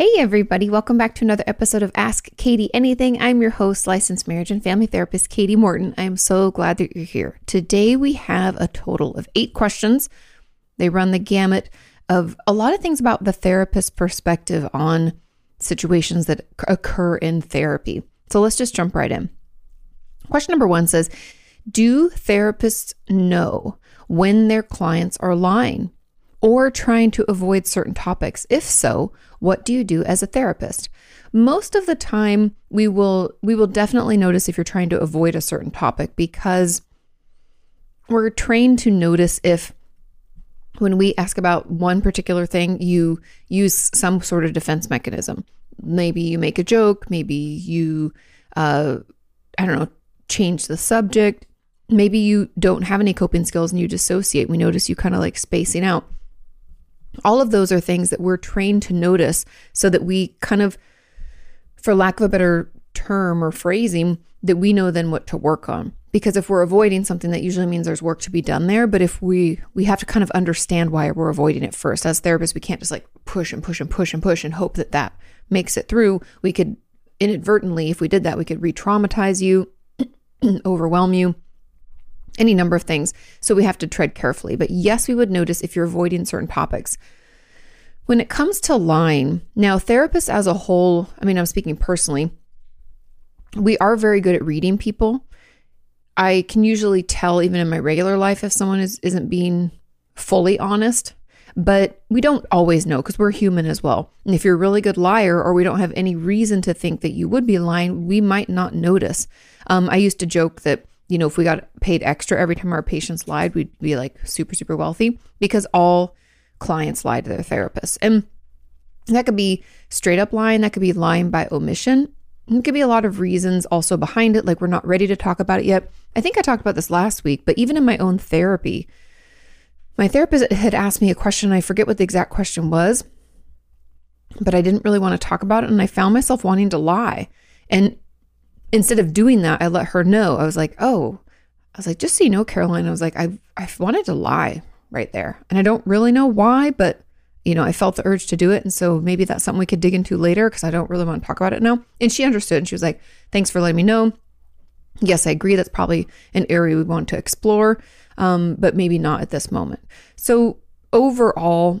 Hey, everybody, welcome back to another episode of Ask Kati Anything. I'm your host, licensed marriage and family therapist, Kati Morton. I am so glad that you're here. Today, we have a total of eight questions. They run the gamut of a lot of things about the therapist perspective on situations that occur in therapy. So let's just jump right in. Question number one says Do therapists know when their clients are lying or trying to avoid certain topics? If so, what do you do as a therapist? Most of the time we will we will definitely notice if you're trying to avoid a certain topic because we're trained to notice if when we ask about one particular thing, you use some sort of defense mechanism. Maybe you make a joke, maybe you, uh, I don't know, change the subject. Maybe you don't have any coping skills and you dissociate. We notice you kind of like spacing out. All of those are things that we're trained to notice so that we kind of, for lack of a better term or phrasing, that we know then what to work on. Because if we're avoiding something that usually means there's work to be done there. But if we we have to kind of understand why we're avoiding it first. As therapists we can't just like push and push and push and push and hope that that makes it through. We could inadvertently if we did that we could re-traumatize you overwhelm you any number of things so we have to tread carefully but yes we would notice if you're avoiding certain topics when it comes to lying now therapists as a whole i mean i'm speaking personally we are very good at reading people I can usually tell even in my regular life if someone is isn't being fully honest, but we don't always know because we're human as well. And if you're a really good liar or we don't have any reason to think that you would be lying, we might not notice. Um, I used to joke that you know if we got paid extra every time our patients lied, we'd be like super super wealthy because all clients lie to their therapists, and that could be straight up lying, that could be lying by omission, It could be a lot of reasons also behind it, like we're not ready to talk about it yet. I think I talked about this last week, but even in my own therapy, my therapist had asked me a question. I forget what the exact question was, but I didn't really want to talk about it. And I found myself wanting to lie. And instead of doing that, I let her know. I was like, oh, I was like, just so you know, Caroline, I was like, I, I wanted to lie right there. And I don't really know why, but you know, I felt the urge to do it. And so maybe that's something we could dig into later because I don't really want to talk about it now. And she understood and she was like, thanks for letting me know. Yes, I agree. That's probably an area we want to explore, um, but maybe not at this moment. So overall,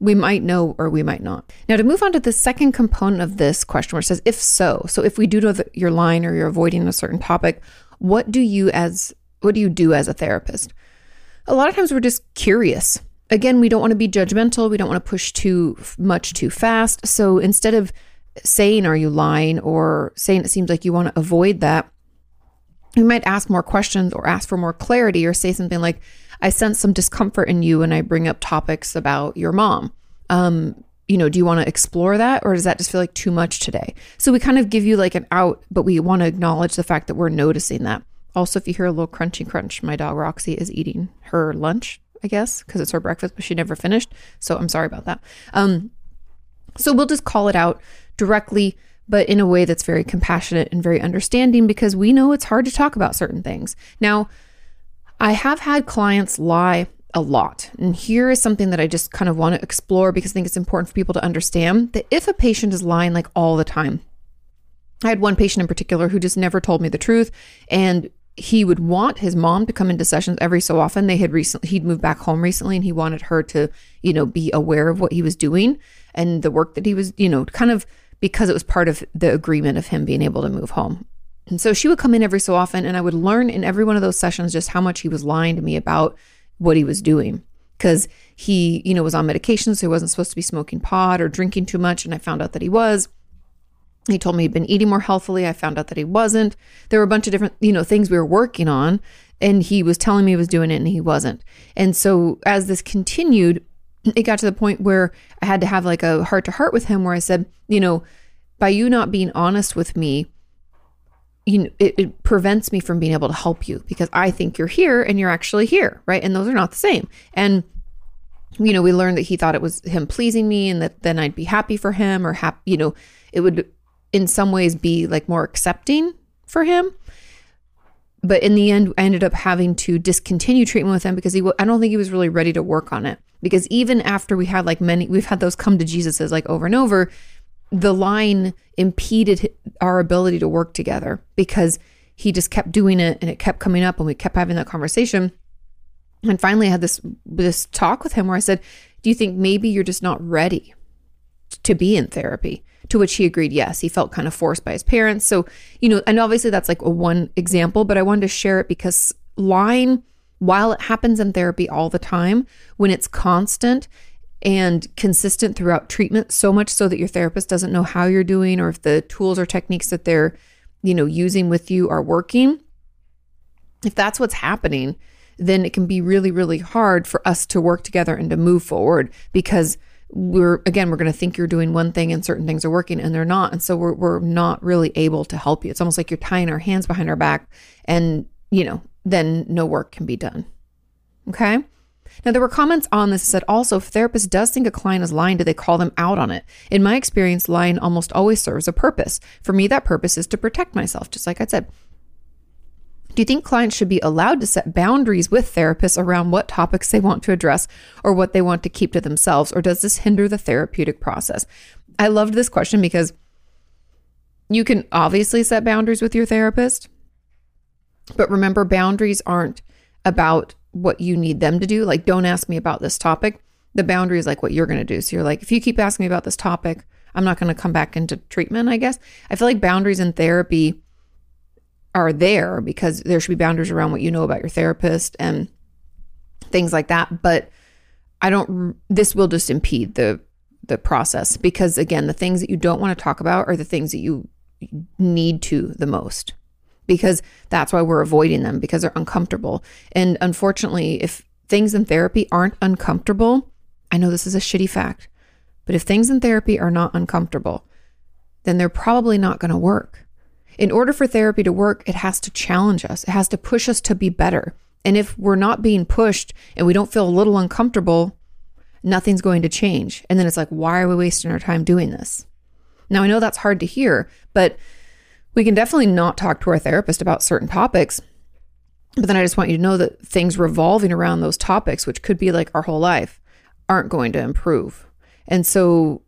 we might know or we might not. Now, to move on to the second component of this question, where it says, if so, so if we do know that you're lying or you're avoiding a certain topic, what do you as what do you do as a therapist? A lot of times we're just curious again, we don't want to be judgmental. We don't want to push too much too fast. So instead of saying, Are you lying? or saying it seems like you want to avoid that, we might ask more questions or ask for more clarity or say something like, I sense some discomfort in you when I bring up topics about your mom. Um, you know, do you want to explore that or does that just feel like too much today? So we kind of give you like an out, but we want to acknowledge the fact that we're noticing that. Also, if you hear a little crunchy crunch, my dog Roxy is eating her lunch I guess, because it's her breakfast, but she never finished. So I'm sorry about that. Um, so we'll just call it out directly, but in a way that's very compassionate and very understanding because we know it's hard to talk about certain things. Now, I have had clients lie a lot. And here is something that I just kind of want to explore because I think it's important for people to understand that if a patient is lying like all the time, I had one patient in particular who just never told me the truth. And he would want his mom to come into sessions every so often. They had recently, he'd moved back home recently and he wanted her to, you know, be aware of what he was doing and the work that he was, you know, kind of because it was part of the agreement of him being able to move home. And so she would come in every so often and I would learn in every one of those sessions just how much he was lying to me about what he was doing. Because he, you know, was on medication, so he wasn't supposed to be smoking pot or drinking too much. And I found out that he was. He told me he'd been eating more healthfully. I found out that he wasn't. There were a bunch of different, you know, things we were working on. And he was telling me he was doing it and he wasn't. And so as this continued, it got to the point where I had to have like a heart to heart with him where I said, you know, by you not being honest with me, you know, it, it, prevents me from being able to help you because I think you're here and you're actually here, right? And those are not the same. And you know, we learned that he thought it was him pleasing me and that then I'd be happy for him or happy, you know, it would in some ways be like more accepting for him. But in the end, I ended up having to discontinue treatment with him because he, I don't think he was really ready to work on it. Because even after we had like many, we've had those come to Jesus's like over and over, the line impeded our ability to work together because he just kept doing it and it kept coming up and we kept having that conversation. And finally, I had this this talk with him where I said, "Do you think maybe you're just not ready to be in therapy?" To which he agreed, yes. He felt kind of forced by his parents. So, you know, and obviously that's like a one example, but I wanted to share it because line while it happens in therapy all the time, when it's constant and consistent throughout treatment, so much so that your therapist doesn't know how you're doing or if the tools or techniques that they're, you know, using with you are working. If that's what's happening, then it can be really, really hard for us to work together and to move forward because we're again we're going to think you're doing one thing and certain things are working and they're not. And so we're, we're not really able to help you. It's almost like you're tying our hands behind our back and you know then no work can be done. Okay now there were comments on this that said also if therapist does think a client is lying do they call them out on it in my experience lying almost always serves a purpose for me that purpose is to protect myself just like i said do you think clients should be allowed to set boundaries with therapists around what topics they want to address or what they want to keep to themselves? Or does this hinder the therapeutic process? I loved this question because you can obviously set boundaries with your therapist, but remember, boundaries aren't about what you need them to do. Like, don't ask me about this topic. The boundary is like what you're going to do. So you're like, if you keep asking me about this topic, I'm not going to come back into treatment, I guess. I feel like boundaries in therapy are there because there should be boundaries around what you know about your therapist and things like that. But I don't, this will just impede the, the process because again, the things that you don't want to talk about are the things that you need to the most because that's why we're avoiding them because they're uncomfortable. And unfortunately, if things in therapy aren't uncomfortable, I know this is a shitty fact, but if things in therapy are not uncomfortable, then they're probably not going to work. In order for therapy to work, it has to challenge us, it has to push us to be better. And if we're not being pushed and we don't feel a little uncomfortable, nothing's going to change. And then it's like, why are we wasting our time doing this? Now, I know that's hard to hear, but we can definitely not talk to our therapist about certain topics. But then I just want you to know that things revolving around those topics, which could be like our whole life, aren't going to improve. And so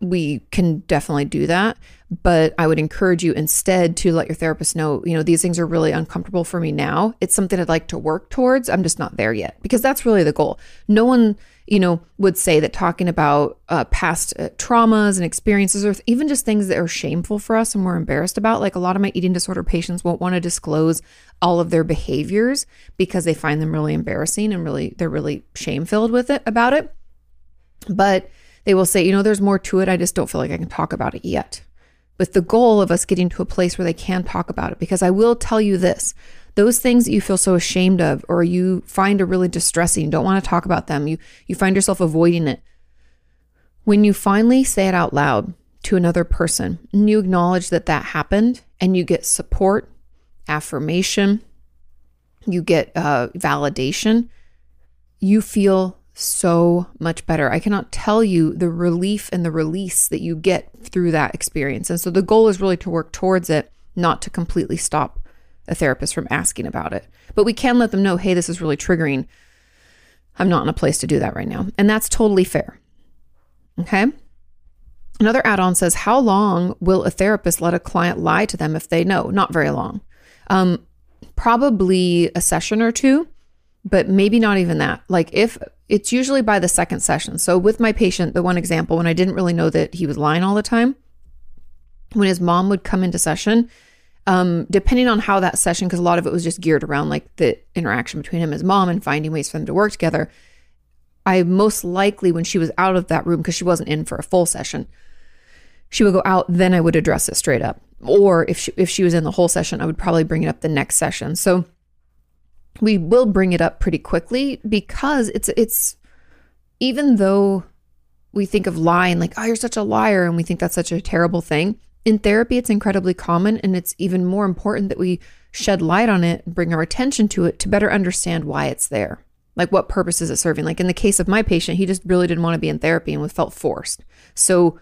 we can definitely do that. But I would encourage you instead to let your therapist know, you know, these things are really uncomfortable for me now. It's something I'd like to work towards. I'm just not there yet because that's really the goal. No one, you know, would say that talking about uh, past uh, traumas and experiences or even just things that are shameful for us and we're embarrassed about. Like a lot of my eating disorder patients won't want to disclose all of their behaviors because they find them really embarrassing and really, they're really shame filled with it about it. But they will say, you know, there's more to it. I just don't feel like I can talk about it yet. With the goal of us getting to a place where they can talk about it. Because I will tell you this those things that you feel so ashamed of or you find are really distressing, don't want to talk about them, you, you find yourself avoiding it. When you finally say it out loud to another person and you acknowledge that that happened and you get support, affirmation, you get uh, validation, you feel so much better. I cannot tell you the relief and the release that you get through that experience. And so the goal is really to work towards it, not to completely stop a therapist from asking about it. But we can let them know, hey, this is really triggering. I'm not in a place to do that right now. And that's totally fair. Okay. Another add on says, How long will a therapist let a client lie to them if they know? Not very long. Um, probably a session or two, but maybe not even that. Like if it's usually by the second session. So with my patient, the one example when I didn't really know that he was lying all the time, when his mom would come into session, um, depending on how that session, because a lot of it was just geared around like the interaction between him and his mom and finding ways for them to work together. I most likely, when she was out of that room, because she wasn't in for a full session, she would go out, then I would address it straight up. Or if she, if she was in the whole session, I would probably bring it up the next session. So we will bring it up pretty quickly because it's it's even though we think of lying like oh you're such a liar and we think that's such a terrible thing in therapy it's incredibly common and it's even more important that we shed light on it and bring our attention to it to better understand why it's there. Like what purpose is it serving? Like in the case of my patient he just really didn't want to be in therapy and felt forced. So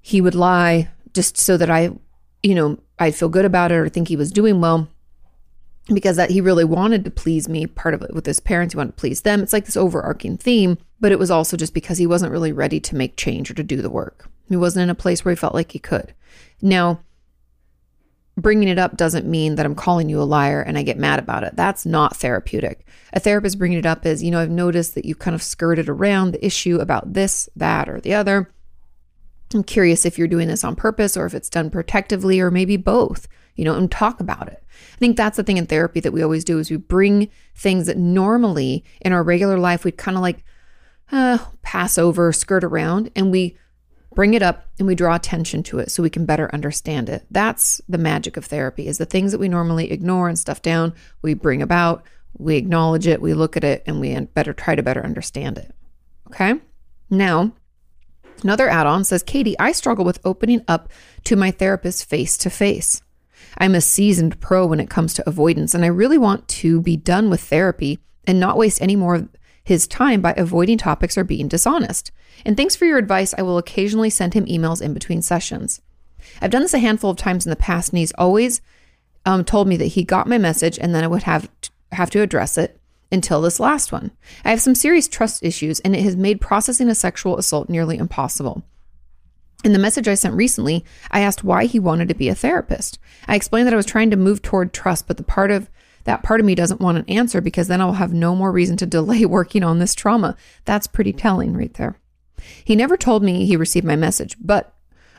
he would lie just so that i you know i'd feel good about it or think he was doing well because that he really wanted to please me part of it with his parents he wanted to please them. It's like this overarching theme but it was also just because he wasn't really ready to make change or to do the work he wasn't in a place where he felt like he could. Now bringing it up doesn't mean that i'm calling you a liar and i get mad about it. That's not therapeutic. A therapist bringing it up is you know i've noticed that you kind of skirted around the issue about this that or the other. I'm curious if you're doing this on purpose or if it's done protectively or maybe both you know and talk about it. I think that's the thing in therapy that we always do is we bring things that normally in our regular life we'd kind of like uh, pass over, skirt around, and we bring it up and we draw attention to it so we can better understand it. That's the magic of therapy is the things that we normally ignore and stuff down, we bring about, we acknowledge it, we look at it, and we better try to better understand it. Okay? Now, another add-on says, Kati, I struggle with opening up to my therapist face to face. I'm a seasoned pro when it comes to avoidance, and I really want to be done with therapy and not waste any more his time by avoiding topics or being dishonest. And thanks for your advice. I will occasionally send him emails in between sessions. I've done this a handful of times in the past, and he's always um, told me that he got my message and then I would have to, have to address it until this last one. I have some serious trust issues, and it has made processing a sexual assault nearly impossible. In the message I sent recently, I asked why he wanted to be a therapist. I explained that I was trying to move toward trust, but the part of that part of me doesn't want an answer because then I'll have no more reason to delay working on this trauma. That's pretty telling right there. He never told me he received my message, but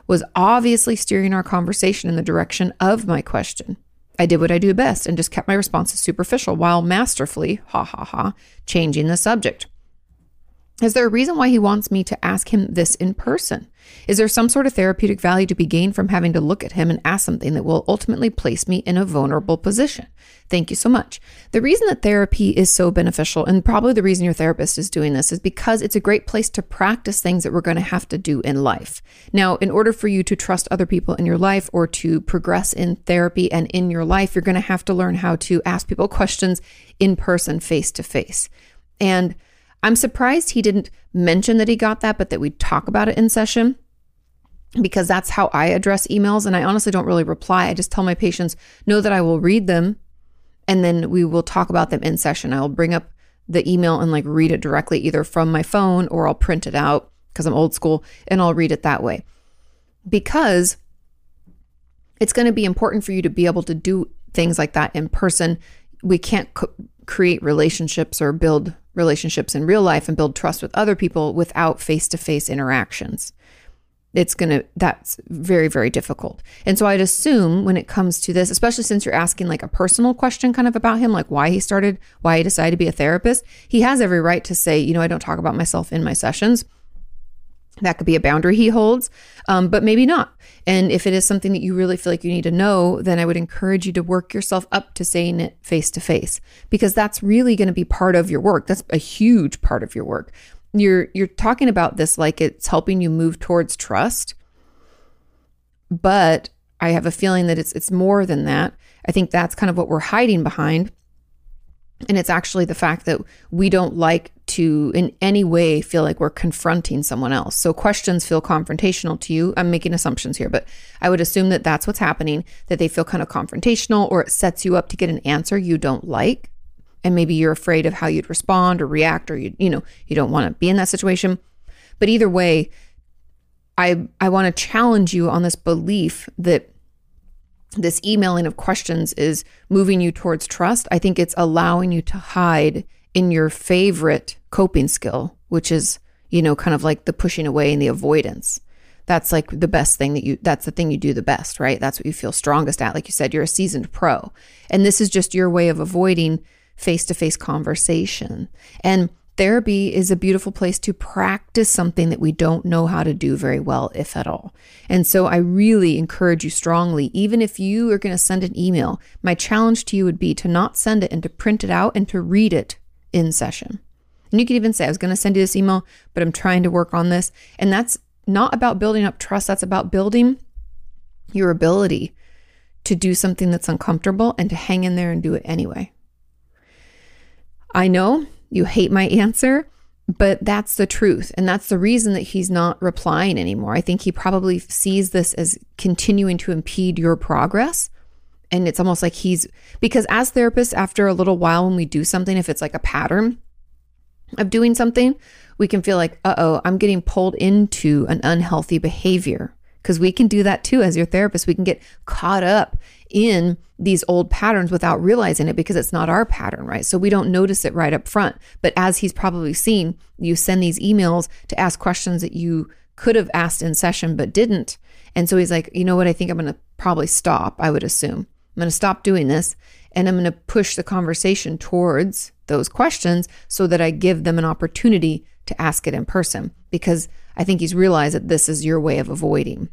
was obviously steering our conversation in the direction of my question. I did what I do best and just kept my responses superficial while masterfully, ha ha ha, changing the subject. Is there a reason why he wants me to ask him this in person? Is there some sort of therapeutic value to be gained from having to look at him and ask something that will ultimately place me in a vulnerable position? Thank you so much. The reason that therapy is so beneficial, and probably the reason your therapist is doing this, is because it's a great place to practice things that we're going to have to do in life. Now, in order for you to trust other people in your life or to progress in therapy and in your life, you're going to have to learn how to ask people questions in person, face to face. And I'm surprised he didn't mention that he got that, but that we talk about it in session because that's how I address emails. And I honestly don't really reply. I just tell my patients, know that I will read them and then we will talk about them in session. I'll bring up the email and like read it directly either from my phone or I'll print it out because I'm old school and I'll read it that way. Because it's going to be important for you to be able to do things like that in person. We can't co- create relationships or build relationships in real life and build trust with other people without face to face interactions. It's going to, that's very, very difficult. And so I'd assume when it comes to this, especially since you're asking like a personal question kind of about him, like why he started, why he decided to be a therapist, he has every right to say, you know, I don't talk about myself in my sessions. That could be a boundary he holds, um, but maybe not. And if it is something that you really feel like you need to know, then I would encourage you to work yourself up to saying it face to face because that's really going to be part of your work. That's a huge part of your work. You're you're talking about this like it's helping you move towards trust, but I have a feeling that it's it's more than that. I think that's kind of what we're hiding behind. And it's actually the fact that we don't like to in any way feel like we're confronting someone else. So questions feel confrontational to you. I'm making assumptions here, but I would assume that that's what's happening, that they feel kind of confrontational or it sets you up to get an answer you don't like. And maybe you're afraid of how you'd respond or react or you you know, you don't want to be in that situation. But either way, I I want to challenge you on this belief that this emailing of questions is moving you towards trust, I think it's allowing you to hide in your favorite coping skill, which is, you know, kind of like the pushing away and the avoidance. That's like the best thing that you, that's the thing you do the best, right? That's what you feel strongest at. Like you said, you're a seasoned pro. And this is just your way of avoiding face to face conversation. And therapy is a beautiful place to practice something that we don't know how to do very well, if at all. And so I really encourage you strongly, even if you are going to send an email, my challenge to you would be to not send it and to print it out and to read it in session. And you could even say, I was going to send you this email, but I'm trying to work on this. And that's not about building up trust, that's about building your ability to do something that's uncomfortable and to hang in there and do it anyway. I know you hate my answer, but that's the truth. And that's the reason that he's not replying anymore. I think he probably sees this as continuing to impede your progress. And it's almost like he's because as therapists, after a little while, when we do something, if it's like a pattern of doing something, we can feel like, uh oh, I'm getting pulled into an unhealthy behavior. Because we can do that too as your therapist. We can get caught up in these old patterns without realizing it because it's not our pattern, right? So we don't notice it right up front. But as he's probably seen, you send these emails to ask questions that you could have asked in session but didn't. And so he's like, you know what? I think I'm going to probably stop, I would assume. I'm going to stop doing this and I'm going to push the conversation towards those questions so that I give them an opportunity to ask it in person because I think he's realized that this is your way of avoiding.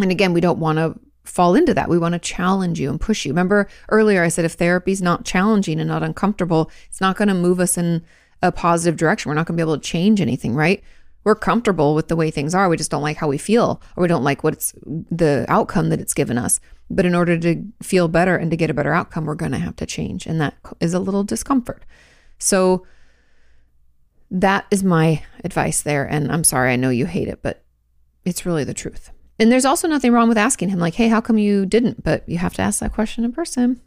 And again, we don't want to fall into that. We want to challenge you and push you. Remember earlier I said if therapy's not challenging and not uncomfortable, it's not going to move us in a positive direction. We're not going to be able to change anything, right? We're comfortable with the way things are. We just don't like how we feel or we don't like what's the outcome that it's given us. But in order to feel better and to get a better outcome, we're going to have to change. And that is a little discomfort. So that is my advice there. And I'm sorry, I know you hate it, but it's really the truth. And there's also nothing wrong with asking him, like, hey, how come you didn't? But you have to ask that question in person.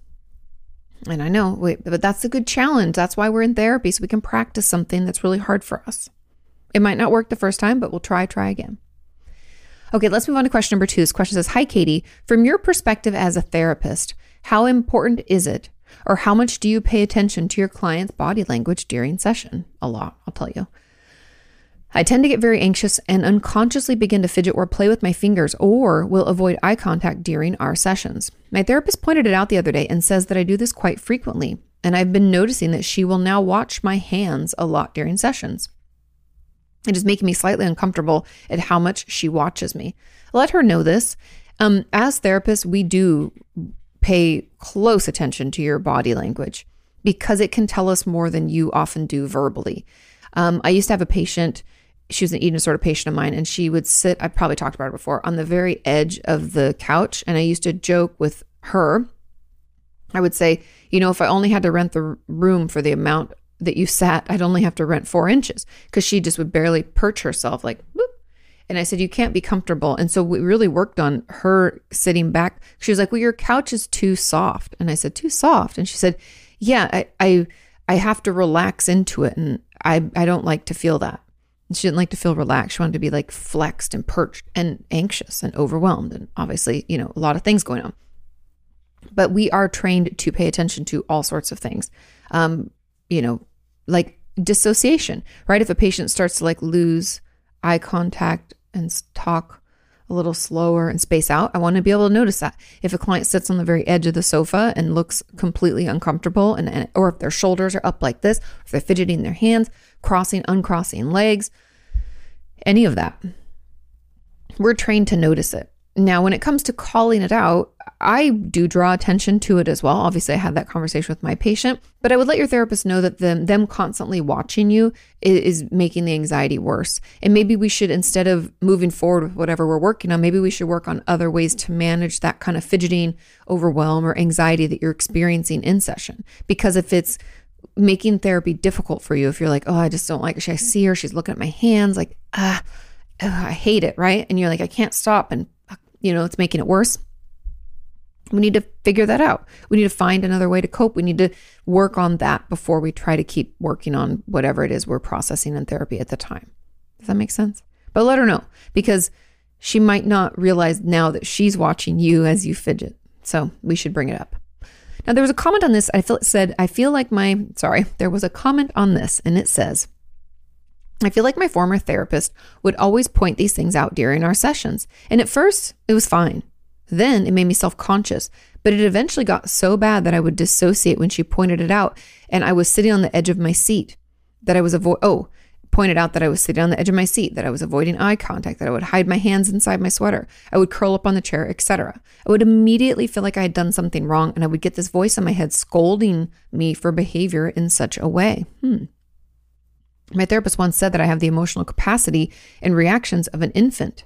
And I know, wait, but that's a good challenge. That's why we're in therapy, so we can practice something that's really hard for us. It might not work the first time, but we'll try, try again. Okay, let's move on to question number two. This question says Hi, Kati. From your perspective as a therapist, how important is it, or how much do you pay attention to your client's body language during session? A lot, I'll tell you. I tend to get very anxious and unconsciously begin to fidget or play with my fingers or will avoid eye contact during our sessions. My therapist pointed it out the other day and says that I do this quite frequently, and I've been noticing that she will now watch my hands a lot during sessions. It is making me slightly uncomfortable at how much she watches me. Let her know this. Um, as therapists, we do pay close attention to your body language because it can tell us more than you often do verbally. Um, I used to have a patient, she was an eating disorder patient of mine, and she would sit, I probably talked about it before, on the very edge of the couch. And I used to joke with her. I would say, you know, if I only had to rent the room for the amount that you sat, I'd only have to rent four inches because she just would barely perch herself like. And I said, you can't be comfortable. And so we really worked on her sitting back. She was like, well, your couch is too soft. And I said, too soft. And she said, yeah, I, I, I have to relax into it. And I, I don't like to feel that. She didn't like to feel relaxed. She wanted to be like flexed and perched and anxious and overwhelmed. And obviously, you know, a lot of things going on. But we are trained to pay attention to all sorts of things. Um, you know, like dissociation, right? If a patient starts to like lose eye contact and talk a little slower and space out, I want to be able to notice that. If a client sits on the very edge of the sofa and looks completely uncomfortable, and, and or if their shoulders are up like this, if they're fidgeting their hands, crossing, uncrossing legs, any of that, we're trained to notice it. Now, when it comes to calling it out, I do draw attention to it as well. Obviously, I had that conversation with my patient, but I would let your therapist know that them, them constantly watching you is, is making the anxiety worse. And maybe we should, instead of moving forward with whatever we're working on, maybe we should work on other ways to manage that kind of fidgeting, overwhelm, or anxiety that you're experiencing in session. Because if it's making therapy difficult for you, if you're like, oh, I just don't like, it. I see her, she's looking at my hands, like, ah, I hate it, right? And you're like, I can't stop and you know, it's making it worse. We need to figure that out. We need to find another way to cope. We need to work on that before we try to keep working on whatever it is we're processing in therapy at the time. Does that make sense? But let her know because she might not realize now that she's watching you as you fidget. So we should bring it up. Now, there was a comment on this. I feel it said, I feel like my, sorry, there was a comment on this, and it says, I feel like my former therapist would always point these things out during our sessions. And at first, it was fine. Then it made me self conscious, but it eventually got so bad that I would dissociate when she pointed it out. And I was sitting on the edge of my seat that I was avoid. Oh, pointed out that I was sitting on the edge of my seat, that I was avoiding eye contact, that I would hide my hands inside my sweater, I would curl up on the chair, etc. I would immediately feel like I had done something wrong, and I would get this voice in my head scolding me for behavior in such a way. Hmm. My therapist once said that I have the emotional capacity and reactions of an infant.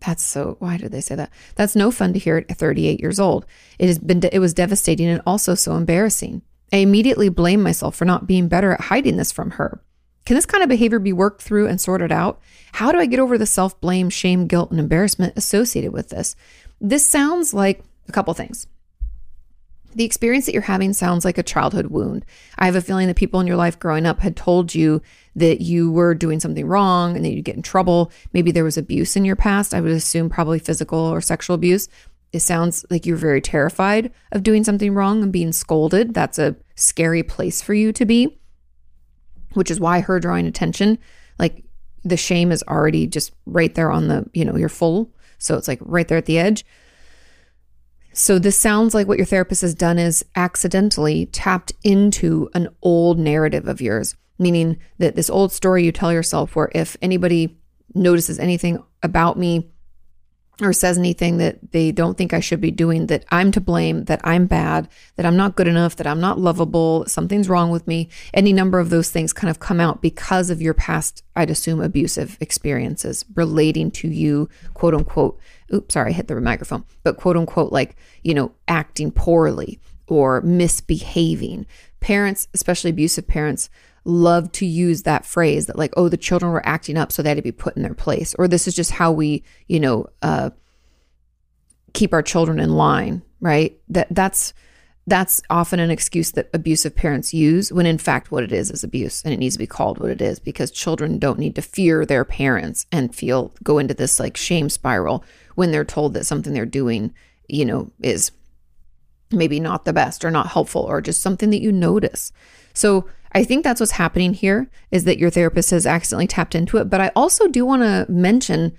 That's so why did they say that? That's no fun to hear at 38 years old. It has been it was devastating and also so embarrassing. I immediately blame myself for not being better at hiding this from her. Can this kind of behavior be worked through and sorted out? How do I get over the self blame, shame, guilt, and embarrassment associated with this? This sounds like a couple things. The experience that you're having sounds like a childhood wound. I have a feeling that people in your life growing up had told you that you were doing something wrong and that you'd get in trouble. Maybe there was abuse in your past. I would assume probably physical or sexual abuse. It sounds like you're very terrified of doing something wrong and being scolded. That's a scary place for you to be, which is why her drawing attention, like the shame is already just right there on the, you know, you're full. So it's like right there at the edge. So, this sounds like what your therapist has done is accidentally tapped into an old narrative of yours, meaning that this old story you tell yourself, where if anybody notices anything about me or says anything that they don't think I should be doing, that I'm to blame, that I'm bad, that I'm not good enough, that I'm not lovable, something's wrong with me. Any number of those things kind of come out because of your past, I'd assume, abusive experiences relating to you, quote unquote. Oops, sorry, I hit the microphone, but quote unquote, like, you know, acting poorly or misbehaving. Parents, especially abusive parents, love to use that phrase that like oh the children were acting up so they had to be put in their place. Or this is just how we you know uh, keep our children in line right? That that's that's often an excuse that abusive parents use when in fact what it is is abuse and it needs to be called what it is because children don't need to fear their parents and feel go into this like shame spiral when they're told that something they're doing you know is maybe not the best or not helpful or just something that you notice so I think that's what's happening here is that your therapist has accidentally tapped into it. But I also do want to mention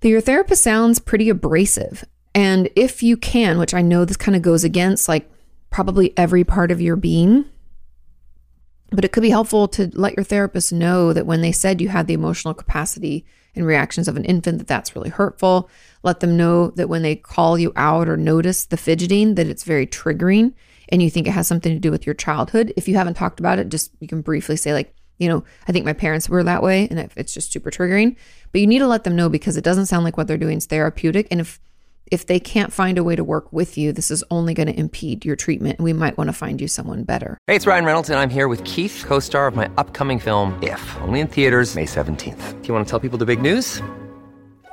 that your therapist sounds pretty abrasive. And if you can, which I know this kind of goes against like probably every part of your being, but it could be helpful to let your therapist know that when they said you had the emotional capacity and reactions of an infant, that that's really hurtful. Let them know that when they call you out or notice the fidgeting, that it's very triggering and you think it has something to do with your childhood, if you haven't talked about it, just you can briefly say, like, you know, I think my parents were that way and it's just super triggering. But you need to let them know because it doesn't sound like what they're doing is therapeutic. And if if they can't find a way to work with you, this is only going to impede your treatment. We might want to find you someone better. Hey, it's Ryan Reynolds, and I'm here with Keith, co star of my upcoming film, If, only in theaters, May 17th. Do you want to tell people the big news?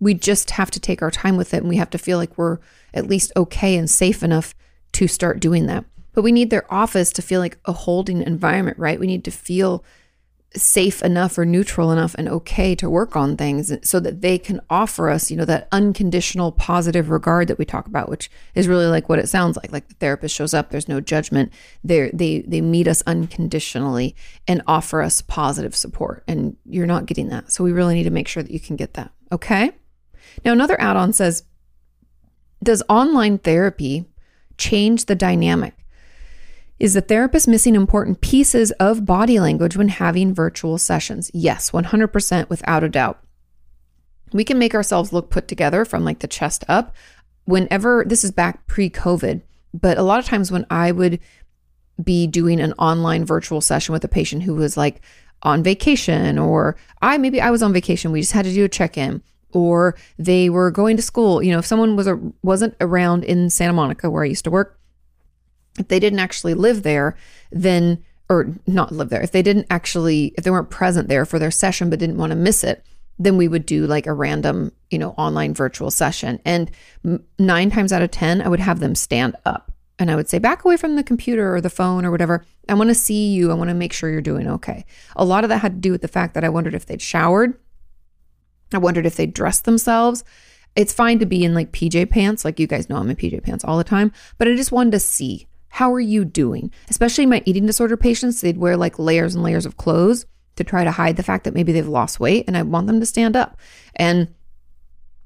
We just have to take our time with it and we have to feel like we're at least okay and safe enough to start doing that. But we need their office to feel like a holding environment, right? We need to feel safe enough or neutral enough and okay to work on things so that they can offer us, you know, that unconditional positive regard that we talk about, which is really like what it sounds like. Like the therapist shows up, there's no judgment. They they they meet us unconditionally and offer us positive support. And you're not getting that. So we really need to make sure that you can get that. Okay? Now another add-on says, does online therapy change the dynamic? Is the therapist missing important pieces of body language when having virtual sessions? Yes, 100% without a doubt. We can make ourselves look put together from like the chest up. Whenever this is back pre COVID, but a lot of times when I would be doing an online virtual session with a patient who was like on vacation, or I maybe I was on vacation, we just had to do a check in, or they were going to school. You know, if someone was a, wasn't around in Santa Monica where I used to work, if they didn't actually live there, then or not live there, if they didn't actually, if they weren't present there for their session but didn't want to miss it, then we would do like a random, you know, online virtual session. And nine times out of 10, I would have them stand up and I would say, back away from the computer or the phone or whatever. I want to see you. I want to make sure you're doing okay. A lot of that had to do with the fact that I wondered if they'd showered. I wondered if they'd dressed themselves. It's fine to be in like PJ pants. Like you guys know, I'm in PJ pants all the time, but I just wanted to see how are you doing? Especially my eating disorder patients, they'd wear like layers and layers of clothes to try to hide the fact that maybe they've lost weight. And I want them to stand up. And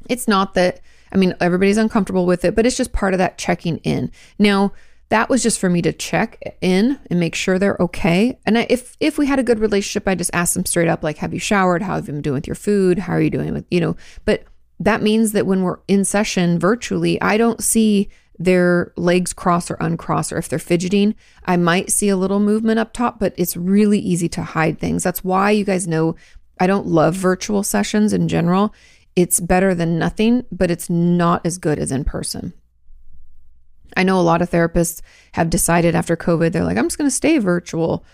it's not that I mean, everybody's uncomfortable with it, but it's just part of that checking in. Now, that was just for me to check in and make sure they're okay. And I, if if we had a good relationship, I just ask them straight up, like, "Have you showered? How have you been doing with your food? How are you doing with you know?" But that means that when we're in session virtually, I don't see their legs cross or uncross, or if they're fidgeting, I might see a little movement up top, but it's really easy to hide things. That's why you guys know I don't love virtual sessions in general it's better than nothing, but it's not as good as in person. I know a lot of therapists have decided after COVID, they're like, I'm just going to stay virtual.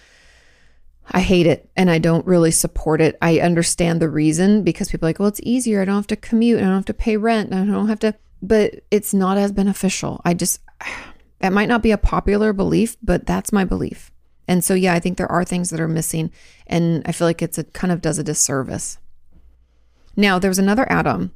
I hate it and I don't really support it. I understand the reason because people are like, well, it's easier. I don't have to commute. I don't have to pay rent. I don't have to, but it's not as beneficial. I just, that might not be a popular belief, but that's my belief. And so, yeah, I think there are things that are missing. And I feel like it's a kind of does a disservice. Now, there's another add-on.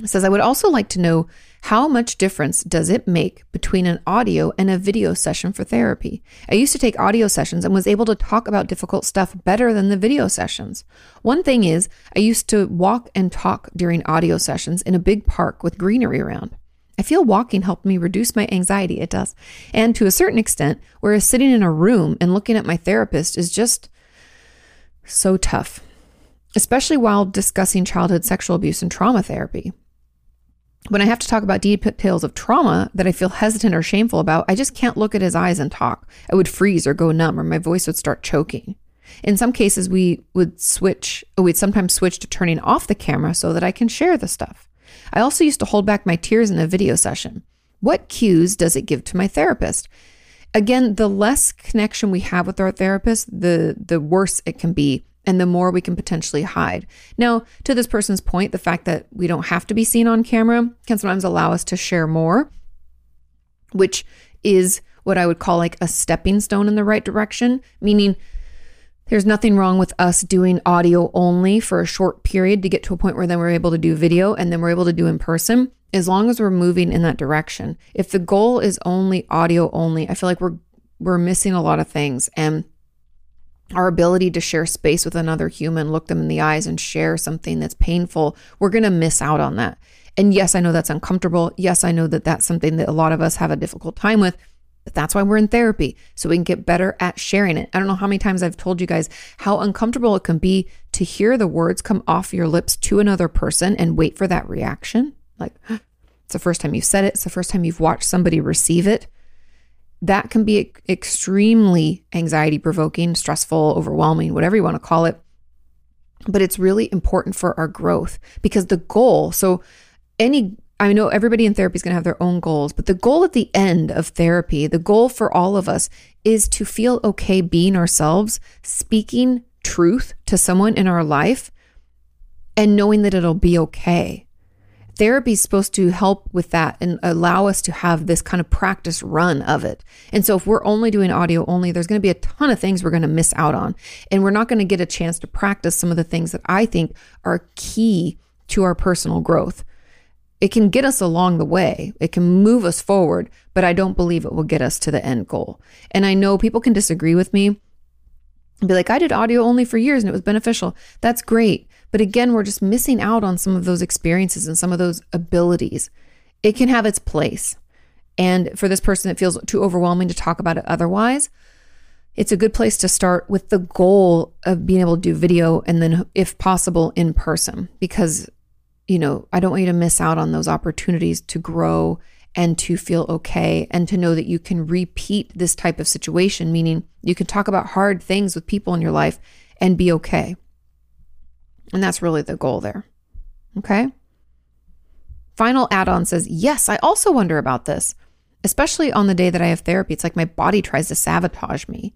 It says, I would also like to know how much difference does it make between an audio and a video session for therapy? I used to take audio sessions and was able to talk about difficult stuff better than the video sessions. One thing is, I used to walk and talk during audio sessions in a big park with greenery around. I feel walking helped me reduce my anxiety. It does. And to a certain extent, whereas sitting in a room and looking at my therapist is just so tough especially while discussing childhood sexual abuse and trauma therapy. When I have to talk about details of trauma that I feel hesitant or shameful about, I just can't look at his eyes and talk. I would freeze or go numb, or my voice would start choking. In some cases, we would switch, uh, we'd sometimes switch to turning off the camera so that I can share the stuff. I also used to hold back my tears in a video session. What cues does it give to my therapist? Again, the less connection we have with our therapist, the the worse it can be and the more we can potentially hide. Now, to this person's point, the fact that we don't have to be seen on camera can sometimes allow us to share more, which is what I would call like a stepping stone in the right direction, meaning there's nothing wrong with us doing audio only for a short period to get to a point where then we're able to do video and then we're able to do in person as long as we're moving in that direction. If the goal is only audio only, I feel like we're we're missing a lot of things and our ability to share space with another human, look them in the eyes and share something that's painful, we're going to miss out on that. And yes, I know that's uncomfortable. Yes, I know that that's something that a lot of us have a difficult time with. But that's why we're in therapy, so we can get better at sharing it. I don't know how many times I've told you guys how uncomfortable it can be to hear the words come off your lips to another person and wait for that reaction. Like, it's the first time you've said it, it's the first time you've watched somebody receive it that can be extremely anxiety provoking, stressful, overwhelming, whatever you want to call it. But it's really important for our growth because the goal, so any I know everybody in therapy is going to have their own goals, but the goal at the end of therapy, the goal for all of us is to feel okay being ourselves, speaking truth to someone in our life, and knowing that it'll be okay therapy is supposed to help with that and allow us to have this kind of practice run of it. And so if we're only doing audio only, there's going to be a ton of things we're going to miss out on. And we're not going to get a chance to practice some of the things that I think are key to our personal growth. It can get us along the way. It can move us forward, but I don't believe it will get us to the end goal. And I know people can disagree with me and be like, I did audio only for years and it was beneficial. That's great. But again, we're just missing out on some of those experiences and some of those abilities. It can have its place. And for this person, it feels too overwhelming to talk about it otherwise. It's a good place to start with the goal of being able to do video and then, if possible, in person, because, you know, I don't want you to miss out on those opportunities to grow and to feel okay and to know that you can repeat this type of situation, meaning you can talk about hard things with people in your life and be okay. And that's really the goal there. Okay. Final add on says, Yes, I also wonder about this, especially on the day that I have therapy. It's like my body tries to sabotage me.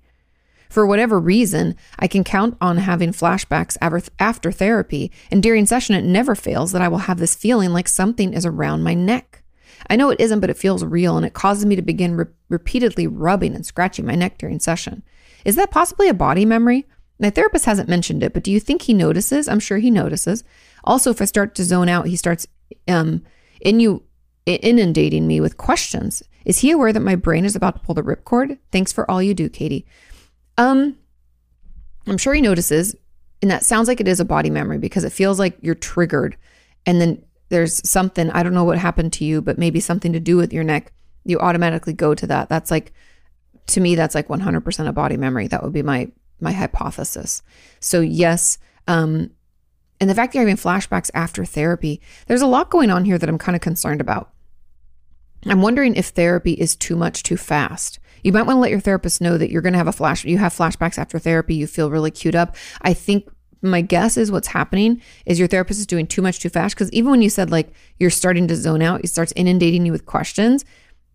For whatever reason, I can count on having flashbacks after therapy, and during session, it never fails that I will have this feeling like something is around my neck. I know it isn't, but it feels real, and it causes me to begin re- repeatedly rubbing and scratching my neck during session. Is that possibly a body memory? My therapist hasn't mentioned it, but do you think he notices? I'm sure he notices. Also, if I start to zone out, he starts um, inundating me with questions. Is he aware that my brain is about to pull the ripcord? Thanks for all you do, Kati. Um, I'm sure he notices, and that sounds like it is a body memory because it feels like you're triggered, and then there's something I don't know what happened to you, but maybe something to do with your neck. You automatically go to that. That's like to me, that's like 100% a body memory. That would be my my hypothesis. So yes, um, and the fact that you're having flashbacks after therapy, there's a lot going on here that I'm kind of concerned about. I'm wondering if therapy is too much too fast. You might want to let your therapist know that you're going to have a flash. You have flashbacks after therapy. You feel really queued up. I think my guess is what's happening is your therapist is doing too much too fast. Because even when you said like you're starting to zone out, he starts inundating you with questions.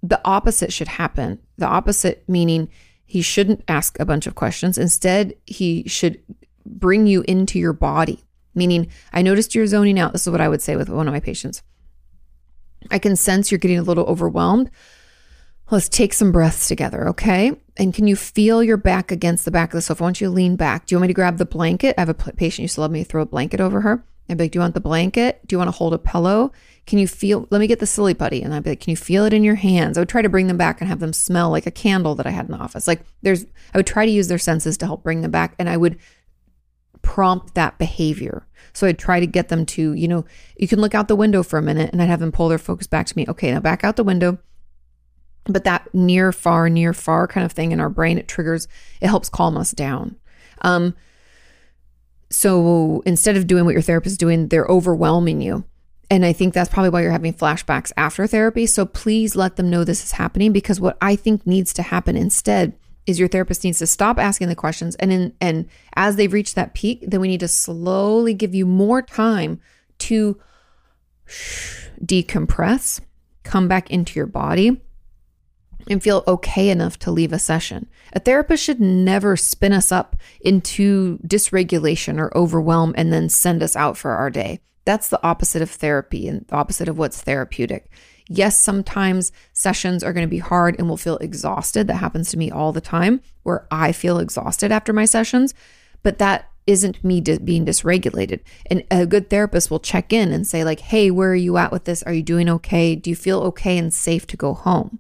The opposite should happen. The opposite meaning he shouldn't ask a bunch of questions. Instead, he should bring you into your body. Meaning, I noticed you're zoning out. This is what I would say with one of my patients. I can sense you're getting a little overwhelmed. Let's take some breaths together, okay? And can you feel your back against the back of the sofa? I want you to lean back. Do you want me to grab the blanket? I have a patient used to love me to throw a blanket over her. I'd be like, Do you want the blanket? Do you want to hold a pillow? Can you feel? Let me get the silly putty. And I'd be like, Can you feel it in your hands? I would try to bring them back and have them smell like a candle that I had in the office. Like, there's, I would try to use their senses to help bring them back. And I would prompt that behavior. So I'd try to get them to, you know, you can look out the window for a minute and I'd have them pull their focus back to me. Okay, now back out the window. But that near, far, near, far kind of thing in our brain, it triggers, it helps calm us down. Um, so instead of doing what your therapist is doing, they're overwhelming you. And I think that's probably why you're having flashbacks after therapy. So please let them know this is happening because what I think needs to happen instead is your therapist needs to stop asking the questions and in, and as they've reached that peak, then we need to slowly give you more time to decompress, come back into your body and feel okay enough to leave a session. A therapist should never spin us up into dysregulation or overwhelm and then send us out for our day. That's the opposite of therapy and the opposite of what's therapeutic. Yes, sometimes sessions are going to be hard and we'll feel exhausted. That happens to me all the time where I feel exhausted after my sessions, but that isn't me being dysregulated. And a good therapist will check in and say like, "Hey, where are you at with this? Are you doing okay? Do you feel okay and safe to go home?"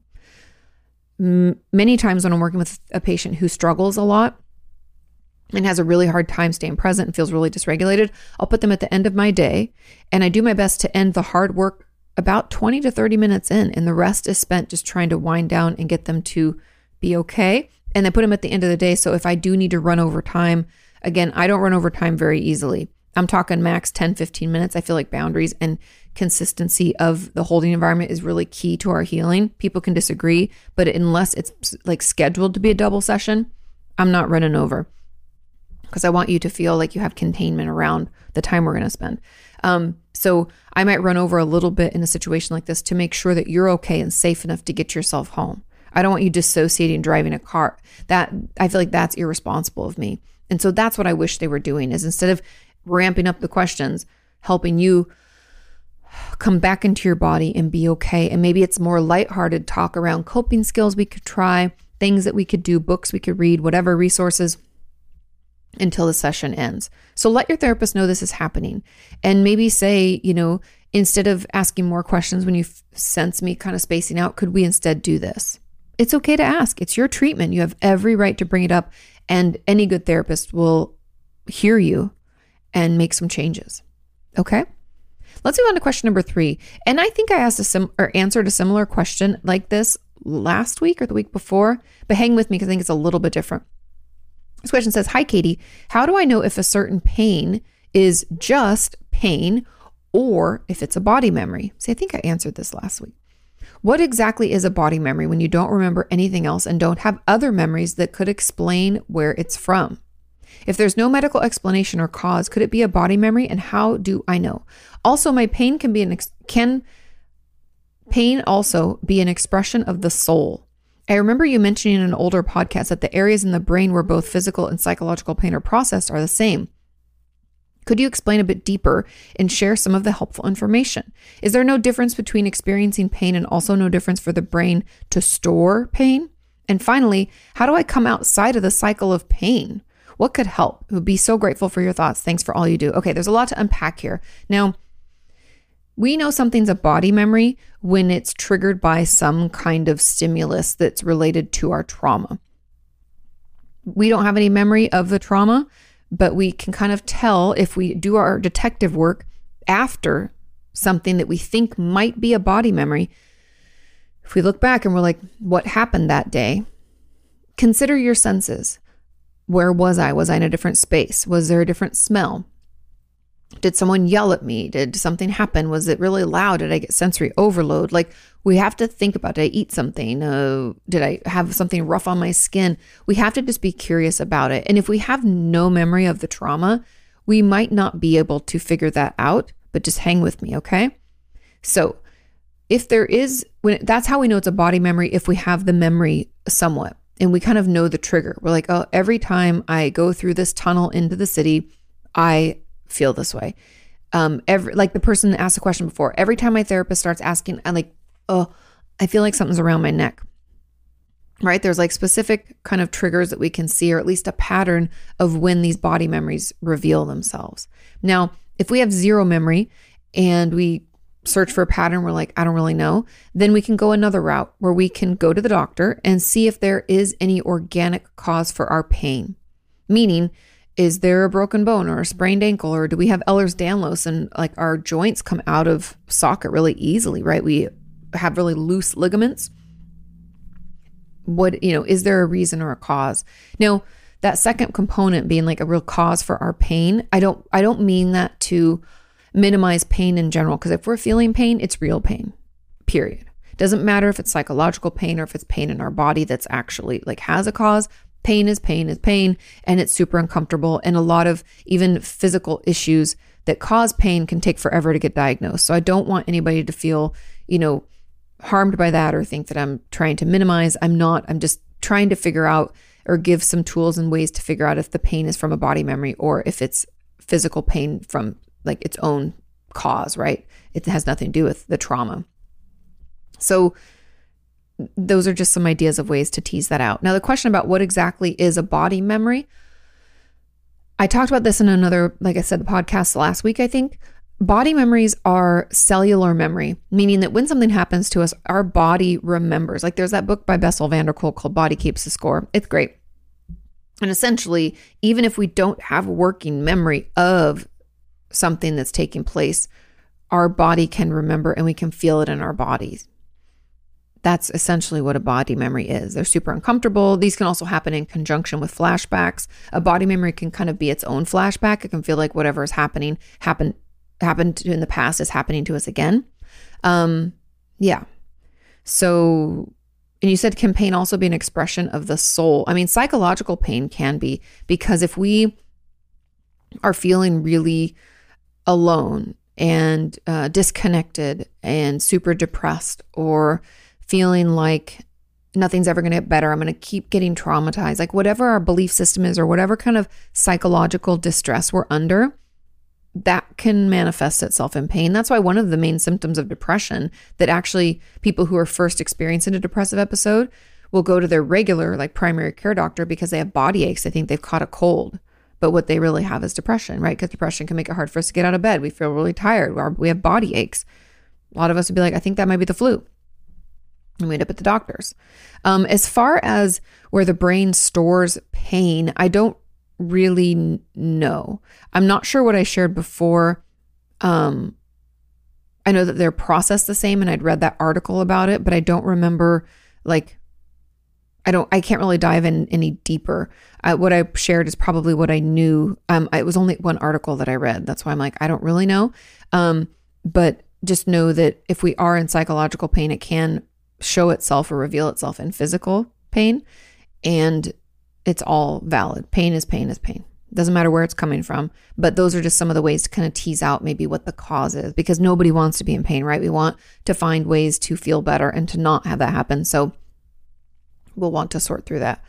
M- many times when I'm working with a patient who struggles a lot, and has a really hard time staying present and feels really dysregulated, I'll put them at the end of my day and I do my best to end the hard work about 20 to 30 minutes in, and the rest is spent just trying to wind down and get them to be okay. And I put them at the end of the day. So if I do need to run over time, again, I don't run over time very easily. I'm talking max 10, 15 minutes. I feel like boundaries and consistency of the holding environment is really key to our healing. People can disagree, but unless it's like scheduled to be a double session, I'm not running over because I want you to feel like you have containment around the time we're going to spend. Um, so I might run over a little bit in a situation like this to make sure that you're okay and safe enough to get yourself home. I don't want you dissociating driving a car. That I feel like that's irresponsible of me. And so that's what I wish they were doing is instead of ramping up the questions, helping you come back into your body and be okay. And maybe it's more lighthearted talk around coping skills we could try, things that we could do, books we could read, whatever resources until the session ends. So let your therapist know this is happening and maybe say, you know, instead of asking more questions when you f- sense me kind of spacing out, could we instead do this? It's okay to ask. It's your treatment. You have every right to bring it up, and any good therapist will hear you and make some changes. Okay? Let's move on to question number three. And I think I asked a sim or answered a similar question like this last week or the week before, but hang with me because I think it's a little bit different. This question says Hi, Kati. How do I know if a certain pain is just pain or if it's a body memory? See, I think I answered this last week. What exactly is a body memory when you don't remember anything else and don't have other memories that could explain where it's from? If there's no medical explanation or cause, could it be a body memory and how do I know? Also, my pain can be an ex- can pain also be an expression of the soul? I remember you mentioning in an older podcast that the areas in the brain where both physical and psychological pain are processed are the same. Could you explain a bit deeper and share some of the helpful information? Is there no difference between experiencing pain and also no difference for the brain to store pain? And finally, how do I come outside of the cycle of pain? What could help? Would be so grateful for your thoughts. Thanks for all you do. Okay, there's a lot to unpack here. Now, we know something's a body memory when it's triggered by some kind of stimulus that's related to our trauma. We don't have any memory of the trauma, but we can kind of tell if we do our detective work after something that we think might be a body memory. If we look back and we're like, what happened that day? Consider your senses. Where was I? Was I in a different space? Was there a different smell? Did someone yell at me? Did something happen? Was it really loud? Did I get sensory overload? Like, we have to think about did I eat something? Uh, did I have something rough on my skin? We have to just be curious about it. And if we have no memory of the trauma, we might not be able to figure that out, but just hang with me, okay? So, if there is, when that's how we know it's a body memory, if we have the memory somewhat and we kind of know the trigger. We're like, oh, every time I go through this tunnel into the city, I feel this way. Um, every like the person asked a question before. Every time my therapist starts asking, I'm like, oh, I feel like something's around my neck. Right? There's like specific kind of triggers that we can see, or at least a pattern of when these body memories reveal themselves. Now, if we have zero memory and we search for a pattern, we're like, I don't really know, then we can go another route where we can go to the doctor and see if there is any organic cause for our pain. Meaning, is there a broken bone or a sprained ankle or do we have Ehlers-Danlos and like our joints come out of socket really easily, right? We have really loose ligaments. What, you know, is there a reason or a cause? Now, that second component being like a real cause for our pain, I don't I don't mean that to minimize pain in general because if we're feeling pain, it's real pain. Period. Doesn't matter if it's psychological pain or if it's pain in our body that's actually like has a cause pain is pain is pain and it's super uncomfortable and a lot of even physical issues that cause pain can take forever to get diagnosed so i don't want anybody to feel you know harmed by that or think that i'm trying to minimize i'm not i'm just trying to figure out or give some tools and ways to figure out if the pain is from a body memory or if it's physical pain from like its own cause right it has nothing to do with the trauma so those are just some ideas of ways to tease that out. Now, the question about what exactly is a body memory, I talked about this in another, like I said, the podcast last week, I think. Body memories are cellular memory, meaning that when something happens to us, our body remembers. Like there's that book by Bessel van der Kolk called Body Keeps the Score. It's great. And essentially, even if we don't have a working memory of something that's taking place, our body can remember and we can feel it in our bodies. That's essentially what a body memory is. They're super uncomfortable. These can also happen in conjunction with flashbacks. A body memory can kind of be its own flashback. It can feel like whatever is happening happened happened to in the past is happening to us again. Um, yeah. So, and you said can pain also be an expression of the soul? I mean, psychological pain can be because if we are feeling really alone and uh, disconnected and super depressed or feeling like nothing's ever going to get better. I'm going to keep getting traumatized. Like whatever our belief system is or whatever kind of psychological distress we're under, that can manifest itself in pain. That's why one of the main symptoms of depression that actually people who are first experiencing a depressive episode will go to their regular like primary care doctor because they have body aches. They think they've caught a cold. But what they really have is depression, right? Because depression can make it hard for us to get out of bed. We feel really tired. We have body aches. A lot of us would be like, I think that might be the flu and we end up at the doctor's. Um, as far as where the brain stores pain, I don't really know. I'm not sure what I shared before um, I know that they're processed the same and I'd read that article about it, but I don't remember like I don't I can't really dive in any deeper. Uh, what I shared is probably what I knew. Um it was only one article that I read. That's why I'm like I don't really know. Um but just know that if we are in psychological pain it can show itself or reveal itself in physical pain and it's all valid. Pain is pain is pain. Doesn't matter where it's coming from. But those are just some of the ways to kind of tease out maybe what the cause is because nobody wants to be in pain, right? We want to find ways to feel better and to not have that happen. So we'll want to sort through that.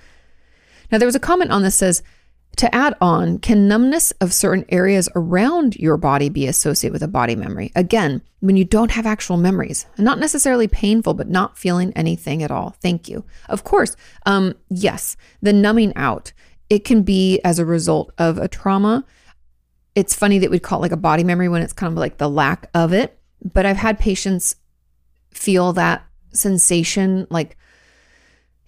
Now, there was a comment on this says, to add on, can numbness of certain areas around your body be associated with a body memory? Again, when you don't have actual memories, not necessarily painful, but not feeling anything at all. Thank you. Of course, um, yes, the numbing out, it can be as a result of a trauma. It's funny that we'd call it like a body memory when it's kind of like the lack of it. But I've had patients feel that sensation like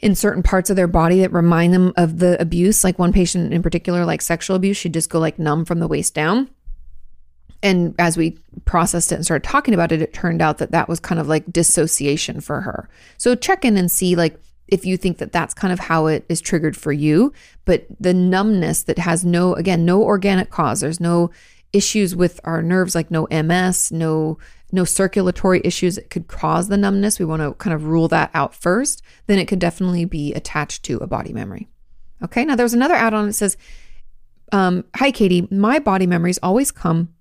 in certain parts of their body that remind them of the abuse. Like one patient in particular, like sexual abuse, she'd just go like numb from the waist down. And as we processed it and started talking about it, it turned out that that was kind of like dissociation for her. So check in and see like if you think that that's kind of how it is triggered for you. But the numbness that has no, again, no organic cause, there's no issues with our nerves, like no MS, no no circulatory issues that could cause the numbness. We want to kind of rule that out first. Then it could definitely be attached to a body memory. Okay. Now there's another add on that says, um, Hi, Kati. My body memories always come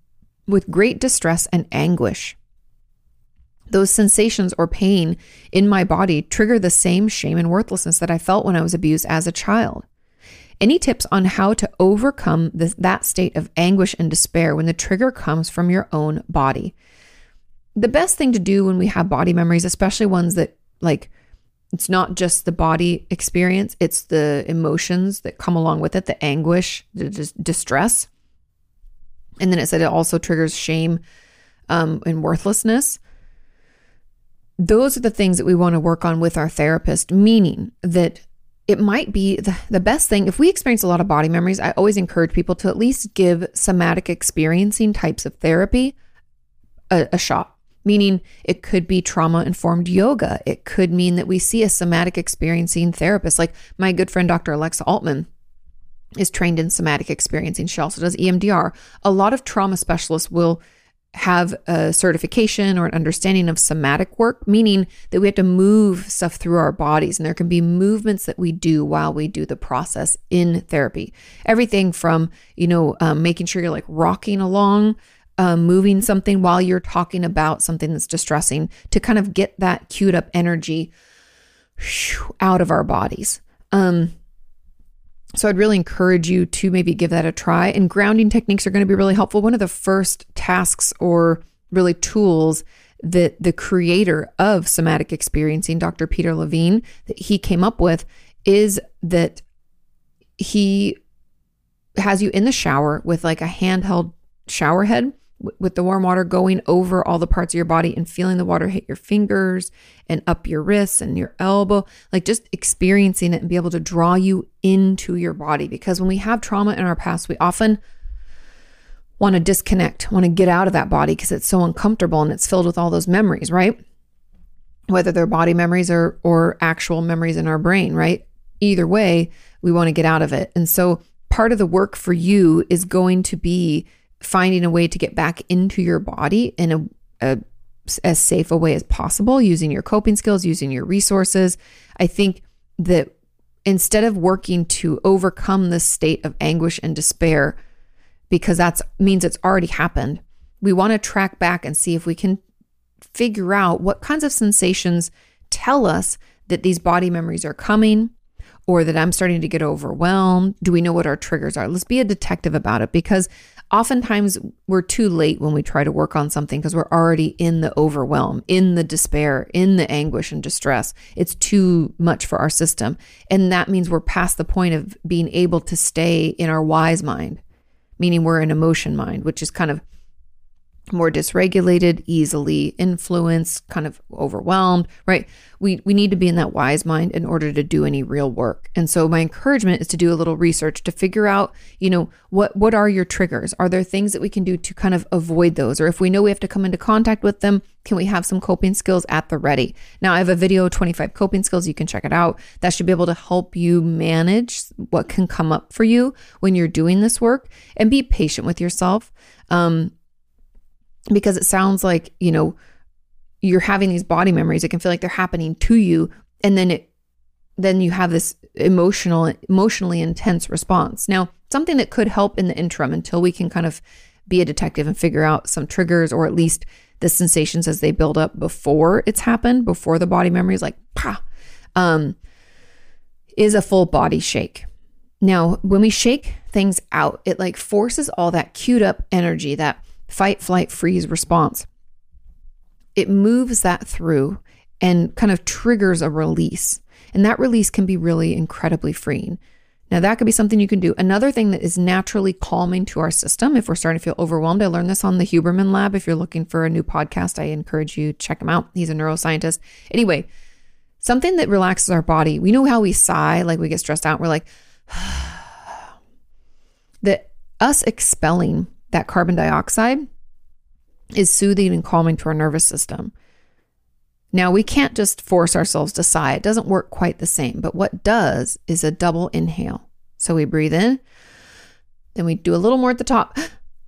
with great distress and anguish. Those sensations or pain in my body trigger the same shame and worthlessness that I felt when I was abused as a child. Any tips on how to overcome this, that state of anguish and despair when the trigger comes from your own body? The best thing to do when we have body memories, especially ones that like it's not just the body experience, it's the emotions that come along with it, the anguish, the dis- distress. And then it said it also triggers shame um, and worthlessness. Those are the things that we want to work on with our therapist, meaning that it might be the, the best thing. If we experience a lot of body memories, I always encourage people to at least give somatic experiencing types of therapy a, a shot meaning it could be trauma informed yoga. It could mean that we see a somatic experiencing therapist, like my good friend, Dr. Alexa Altman. Is trained in somatic experiencing. She also does EMDR. A lot of trauma specialists will have a certification or an understanding of somatic work, meaning that we have to move stuff through our bodies. And there can be movements that we do while we do the process in therapy. Everything from, you know, um, making sure you're like rocking along uh, moving something while you're talking about something that's distressing to kind of get that queued up energy out of our bodies. Um, so I'd really encourage you to maybe give that a try. And grounding techniques are going to be really helpful. One of the first tasks or really tools that the creator of somatic experiencing, Dr. Peter Levine, that he came up with is that he has you in the shower with like a handheld shower head with the warm water going over all the parts of your body and feeling the water hit your fingers and up your wrists and your elbow, like just experiencing it and be able to draw you into your body. Because when we have trauma in our past, we often want to disconnect, want to get out of that body because it's so uncomfortable and it's filled with all those memories, right? Whether they're body memories or or actual memories in our brain, right? Either way, we want to get out of it. And so part of the work for you is going to be finding a way to get back into your body in a, a as safe a way as possible using your coping skills, using your resources. I think that instead of working to overcome this state of anguish and despair, because that means it's already happened, we want to track back and see if we can figure out what kinds of sensations tell us that these body memories are coming or that I'm starting to get overwhelmed. Do we know what our triggers are? Let's be a detective about it because oftentimes we're too late when we try to work on something because we're already in the overwhelm, in the despair, in the anguish and distress. It's too much for our system. And that means we're past the point of being able to stay in our wise mind, meaning we're in emotion mind, which is kind of more dysregulated, easily influenced, kind of overwhelmed, right? We we need to be in that wise mind in order to do any real work. And so my encouragement is to do a little research to figure out, you know, what what are your triggers? Are there things that we can do to kind of avoid those? Or if we know we have to come into contact with them, can we have some coping skills at the ready? Now I have a video 25 coping skills, you can check it out. That should be able to help you manage what can come up for you when you're doing this work and be patient with yourself. Um, because it sounds like, you know, you're having these body memories. It can feel like they're happening to you. And then it, then you have this emotional, emotionally intense response. Now, something that could help in the interim until we can kind of be a detective and figure out some triggers or at least the sensations as they build up before it's happened, before the body memory is like, pa, um, is a full body shake. Now, when we shake things out, it like forces all that queued up energy, that fight, flight, freeze response. It moves that through and kind of triggers a release. And that release can be really incredibly freeing. Now, that could be something you can do. Another thing that is naturally calming to our system if we're starting to feel overwhelmed. I learned this on the Huberman Lab. If you're looking for a new podcast, I encourage you check him out. He's a neuroscientist. Anyway, something that relaxes our body. We know how we sigh, like we get stressed out. We're like, that us expelling that carbon dioxide is soothing and calming to our nervous system. Now, we can't just force ourselves to sigh. It doesn't work quite the same. But what does is a double inhale. So we breathe in, then we do a little more at the top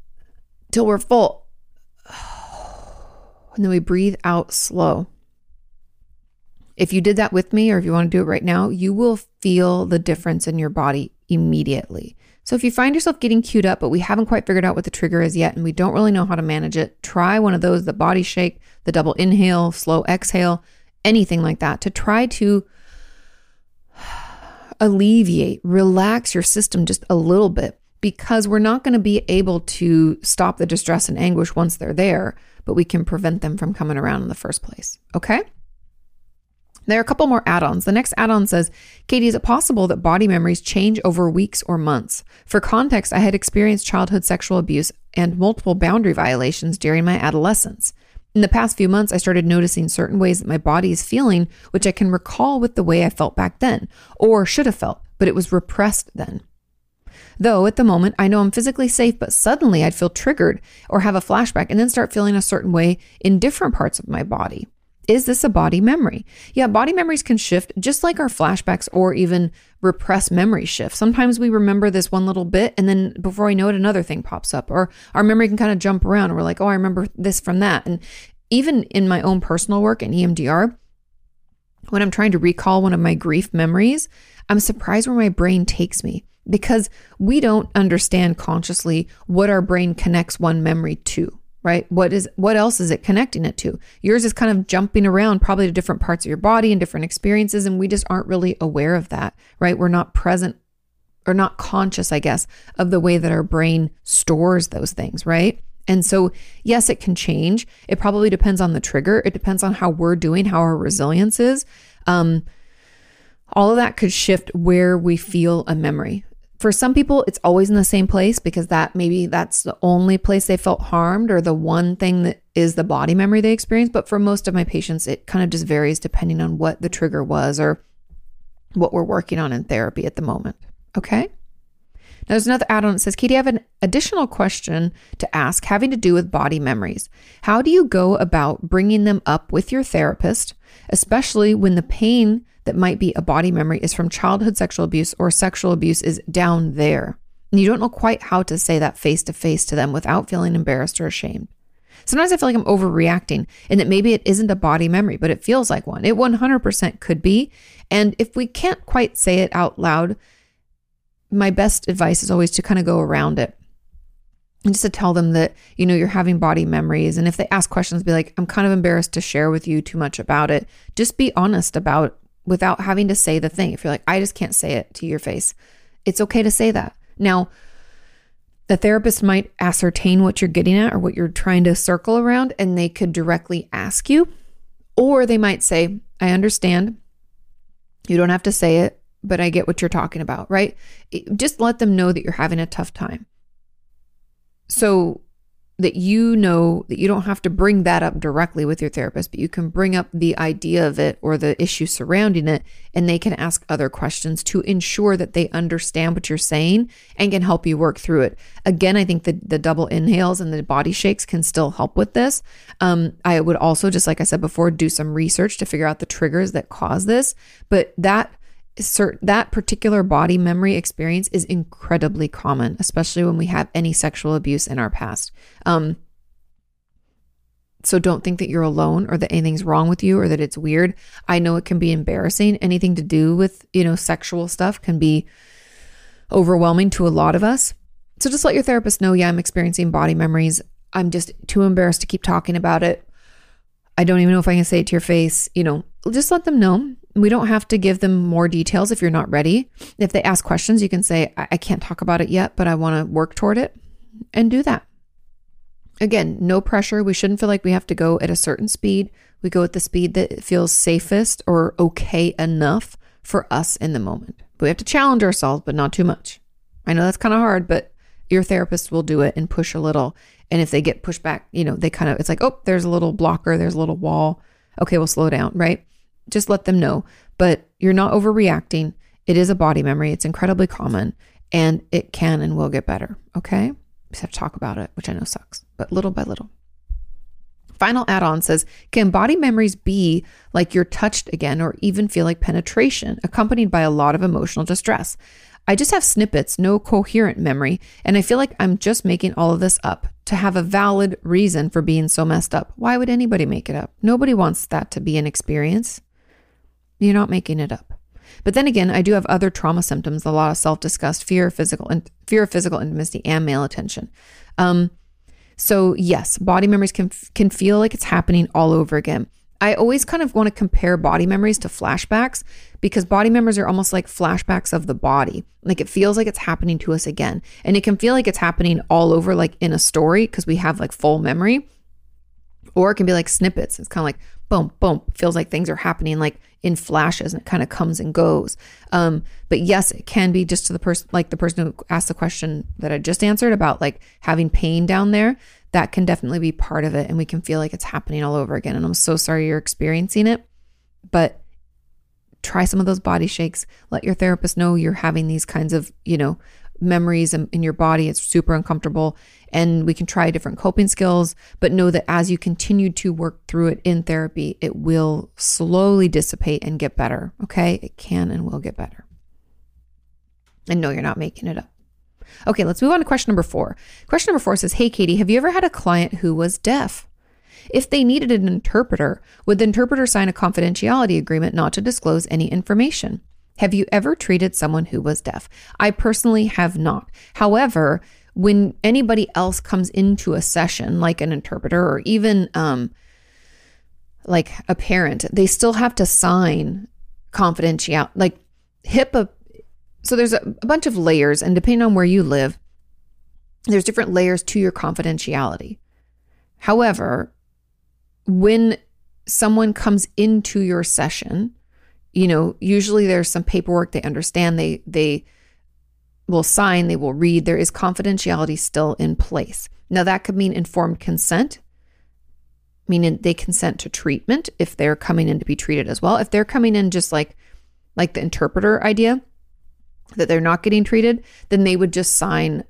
till we're full. And then we breathe out slow. If you did that with me, or if you want to do it right now, you will feel the difference in your body immediately. So if you find yourself getting queued up, but we haven't quite figured out what the trigger is yet and we don't really know how to manage it, try one of those the body shake, the double inhale, slow exhale, anything like that to try to alleviate, relax your system just a little bit because we're not going to be able to stop the distress and anguish once they're there, but we can prevent them from coming around in the first place. Okay? There are a couple more add ons. The next add on says, Kati, is it possible that body memories change over weeks or months? For context, I had experienced childhood sexual abuse and multiple boundary violations during my adolescence. In the past few months, I started noticing certain ways that my body is feeling, which I can recall with the way I felt back then, or should have felt, but it was repressed then. Though at the moment, I know I'm physically safe, but suddenly I'd feel triggered or have a flashback and then start feeling a certain way in different parts of my body. Is this a body memory? Yeah, body memories can shift just like our flashbacks or even repressed memory shift. Sometimes we remember this one little bit and then before I know it, another thing pops up, or our memory can kind of jump around. We're like, oh, I remember this from that. And even in my own personal work in EMDR, when I'm trying to recall one of my grief memories, I'm surprised where my brain takes me because we don't understand consciously what our brain connects one memory to right? What is what else is it connecting it to? Yours is kind of jumping around probably to different parts of your body and different experiences and we just aren't really aware of that, right? We're not present or not conscious, I guess, of the way that our brain stores those things, right? And so, yes, it can change. It probably depends on the trigger. It depends on how we're doing, how our resilience is. Um, all of that could shift where we feel a memory. For some people, it's always in the same place because that maybe that's the only place they felt harmed or the one thing that is the body memory they experienced. But for most of my patients, it kind of just varies depending on what the trigger was or what we're working on in therapy at the moment. Okay. Now, there's another add on that says, Kati, I have an additional question to ask having to do with body memories. How do you go about bringing them up with your therapist, especially when the pain that might be a body memory is from childhood sexual abuse or sexual abuse is down there. And you don't know quite how to say that face to face to them without feeling embarrassed or ashamed. Sometimes I feel like I'm overreacting and that maybe it isn't a body memory, but it feels like one. It 100% could be. And if we can't quite say it out loud, my best advice is always to kind of go around it and just to tell them that you know you're having body memories and if they ask questions be like i'm kind of embarrassed to share with you too much about it just be honest about without having to say the thing. If you're like, I just can't say it to your face, it's okay to say that. Now, the therapist might ascertain what you're getting at or what you're trying to circle around, and they could directly ask you, or they might say, I understand. You don't have to say it, but I get what you're talking about, right? Just let them know that you're having a tough time. So that you know that you don't have to bring that up directly with your therapist, but you can bring up the idea of it or the issue surrounding it, and they can ask other questions to ensure that they understand what you're saying and can help you work through it. Again, I think the, the double inhales and the body shakes can still help with this. Um, I would also, just like I said before, do some research to figure out the triggers that cause this, but that cert- that particular body memory experience is incredibly common, especially when we have any sexual abuse in our past. Um, so don't think that you're alone or that anything's wrong with you or that it's weird. I know it can be embarrassing. Anything to do with, you know, sexual stuff can be overwhelming to a lot of us. So just let your therapist know, yeah, I'm experiencing body memories. I'm just too embarrassed to keep talking about it. I don't even know if I can say it to your face. You know, just let them know. We don't have to give them more details if you're not ready. If they ask questions, you can say, I, I can't talk about it yet, but I want to work toward it and do that. Again, no pressure. We shouldn't feel like we have to go at a certain speed. We go at the speed that feels safest or okay enough for us in the moment. But we have to challenge ourselves, but not too much. I know that's kind of hard, but your therapist will do it and push a little. And if they get pushed back, you know, they kind of, it's like, oh, there's a little blocker, there's a little wall. Okay, we'll slow down, right? just let them know. But you're not overreacting. It is a body memory. It's incredibly common and it can and will get better. Okay. Just have to talk about it, which I know sucks, but little by little. Final add on says, can body memories be like you're touched again or even feel like penetration, accompanied by a lot of emotional distress? I just have snippets, no coherent memory, and I feel like I'm just making all of this up to have a valid reason for being so messed up. Why would anybody make it up? Nobody wants that to be an experience. You're not making it up. But then again, I do have other trauma symptoms: a lot of self-disgust, fear of physical and fear of physical intimacy, and male attention. Um, so yes, body memories can can feel like it's happening all over again. I always kind of want to compare body memories to flashbacks because body memories are almost like flashbacks of the body. Like it feels like it's happening to us again. And it can feel like it's happening all over, like in a story, because we have like full memory. Or it can be like snippets. It's kind of like boom, boom. Feels like things are happening like in flashes and it kind of comes and goes. Um, but yes, it can be just to the person, like the person who asked the question that I just answered about like having pain down there. That can definitely be part of it. And we can feel like it's happening all over again. And I'm so sorry you're experiencing it. But try some of those body shakes. Let your therapist know you're having these kinds of, you know, memories in, in your body. It's super uncomfortable. And we can try different coping skills, but know that as you continue to work through it in therapy, it will slowly dissipate and get better. Okay. It can and will get better. And no, you're not making it up. Okay, let's move on to question number four. Question number four says Hey, Kati, have you ever had a client who was deaf? If they needed an interpreter, would the interpreter sign a confidentiality agreement not to disclose any information? Have you ever treated someone who was deaf? I personally have not. However, when anybody else comes into a session, like an interpreter or even um, like a parent, they still have to sign confidentiality, like HIPAA. So there's a, a bunch of layers, and depending on where you live, there's different layers to your confidentiality. However, when someone comes into your session, you know, usually there's some paperwork they understand, they they will sign, they will read. There is confidentiality still in place. Now that could mean informed consent, meaning they consent to treatment if they're coming in to be treated as well. If they're coming in just like like the interpreter idea that they're not getting treated, then they would just sign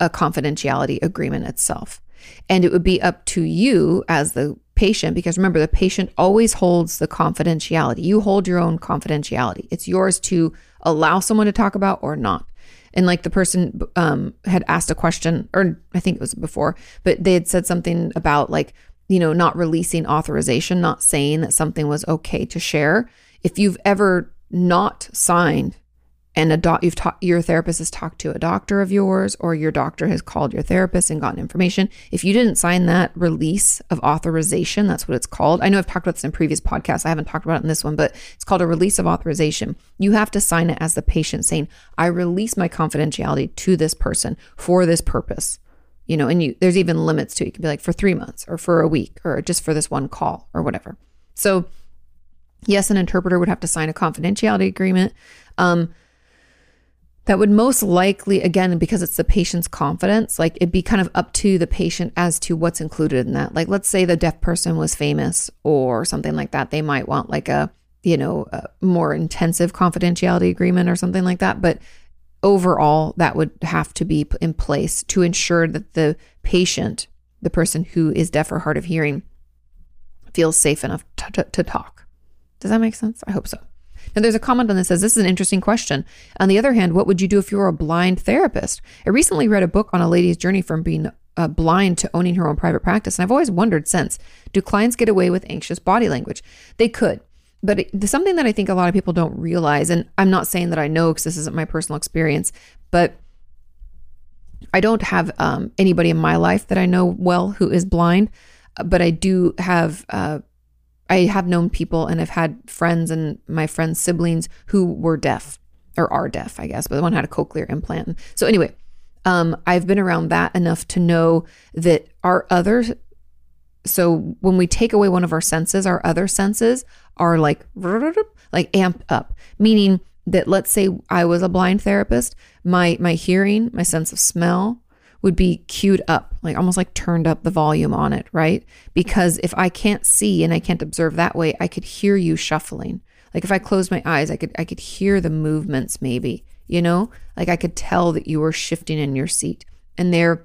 a confidentiality agreement itself. And it would be up to you as the patient because remember the patient always holds the confidentiality. You hold your own confidentiality. It's yours to allow someone to talk about or not. And like the person um, had asked a question, or I think it was before, but they had said something about like, you know, not releasing authorization, not saying that something was okay to share. If you've ever not signed and a doc you've talked your therapist has talked to a doctor of yours or your doctor has called your therapist and gotten information. If you didn't sign that release of authorization that's what it's called. I know i've talked about this in previous podcasts. I haven't talked about it in this one but it's called a release of authorization. You have to sign it as the patient saying i release my confidentiality to this person for this purpose. You know and you there's even limits to it. You can be like for three months or for a week or just for this one call or whatever. So yes an interpreter would have to sign a confidentiality agreement. Um, that would most likely, again, because it's the patient's confidence, like it'd be kind of up to the patient as to what's included in that. Like, let's say the deaf person was famous or something like that. They might want like a, you know, a more intensive confidentiality agreement or something like that. But overall, that would have to be in place to ensure that the patient, the person who is deaf or hard of hearing, feels safe enough to, to, to talk. Does that make sense? I hope so. Now, there's a comment on this says, This is an interesting question. On the other hand, what would you do if you were a blind therapist? I recently read a book on a lady's journey from being uh, blind to owning her own private practice. And I've always wondered since do clients get away with anxious body language? They could. But it, something that I think a lot of people don't realize, and I'm not saying that I know because this isn't my personal experience, but I don't have um, anybody in my life that I know well who is blind, but I do have uh, I have known people and I've had friends and my friends' siblings who were deaf or are deaf, I guess, but one had a cochlear implant. So anyway, um, I've been around that enough to know that our other so when we take away one of our senses, our other senses are like like amped up, meaning that let's say I was a blind therapist, my my hearing, my sense of smell, would be queued up, like almost like turned up the volume on it, right? Because if I can't see and I can't observe that way, I could hear you shuffling. Like if I closed my eyes, I could I could hear the movements maybe, you know? Like I could tell that you were shifting in your seat. And there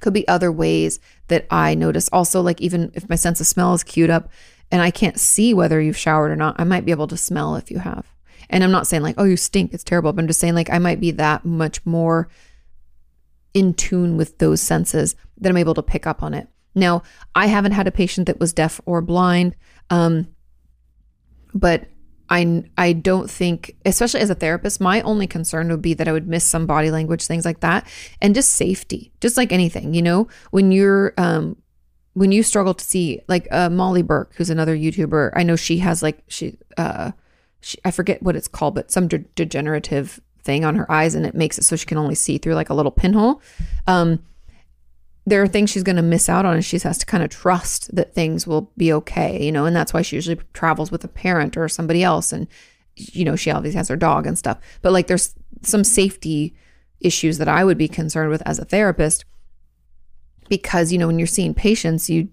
could be other ways that I notice. Also, like even if my sense of smell is queued up and I can't see whether you've showered or not, I might be able to smell if you have. And I'm not saying like, oh, you stink, it's terrible. But I'm just saying like I might be that much more in tune with those senses that I'm able to pick up on it. Now, I haven't had a patient that was deaf or blind, um, but I I don't think, especially as a therapist, my only concern would be that I would miss some body language, things like that, and just safety, just like anything, you know, when you're um, when you struggle to see, like uh, Molly Burke, who's another YouTuber, I know she has like she uh, she, I forget what it's called, but some de- degenerative thing on her eyes and it makes it so she can only see through like a little pinhole. Um, there are things she's going to miss out on and she has to kind of trust that things will be okay, you know, and that's why she usually travels with a parent or somebody else. And, you know, she always has her dog and stuff. But like there's some safety issues that I would be concerned with as a therapist because, you know, when you're seeing patients, you,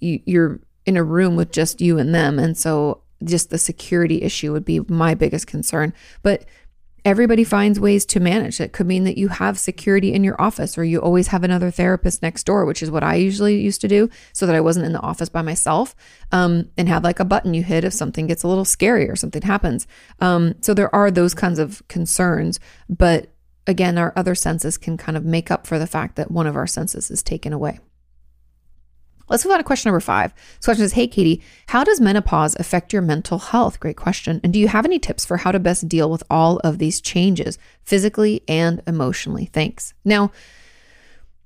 you you're in a room with just you and them. And so just the security issue would be my biggest concern. But everybody finds ways to manage. It could mean that you have security in your office or you always have another therapist next door, which is what I usually used to do so that I wasn't in the office by myself um, and have like a button you hit if something gets a little scary or something happens. Um, so there are those kinds of concerns. But again, our other senses can kind of make up for the fact that one of our senses is taken away. Let's move on to question number five. This question is Hey, Kati, how does menopause affect your mental health? Great question. And do you have any tips for how to best deal with all of these changes, physically and emotionally? Thanks. Now,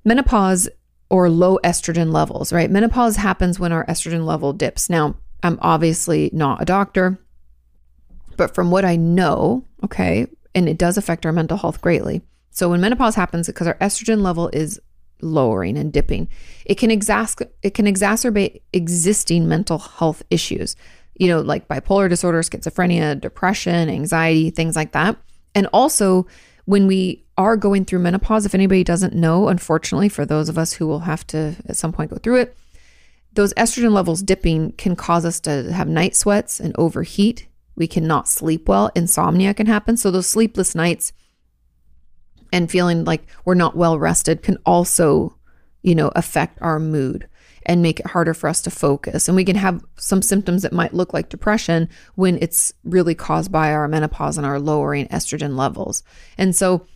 menopause or low estrogen levels, right? Menopause happens when our estrogen level dips. Now, I'm obviously not a doctor, but from what I know, okay, and it does affect our mental health greatly. So when menopause happens, because our estrogen level is lowering and dipping. It can exas- it can exacerbate existing mental health issues, you know, like bipolar disorder, schizophrenia, depression, anxiety, things like that. And also when we are going through menopause, if anybody doesn't know, unfortunately, for those of us who will have to at some point go through it, those estrogen levels dipping can cause us to have night sweats and overheat. We cannot sleep well. Insomnia can happen. So those sleepless nights and feeling like we're not well rested can also, you know, affect our mood and make it harder for us to focus. And we can have some symptoms that might look like depression when it's really caused by our menopause and our lowering estrogen levels. And so,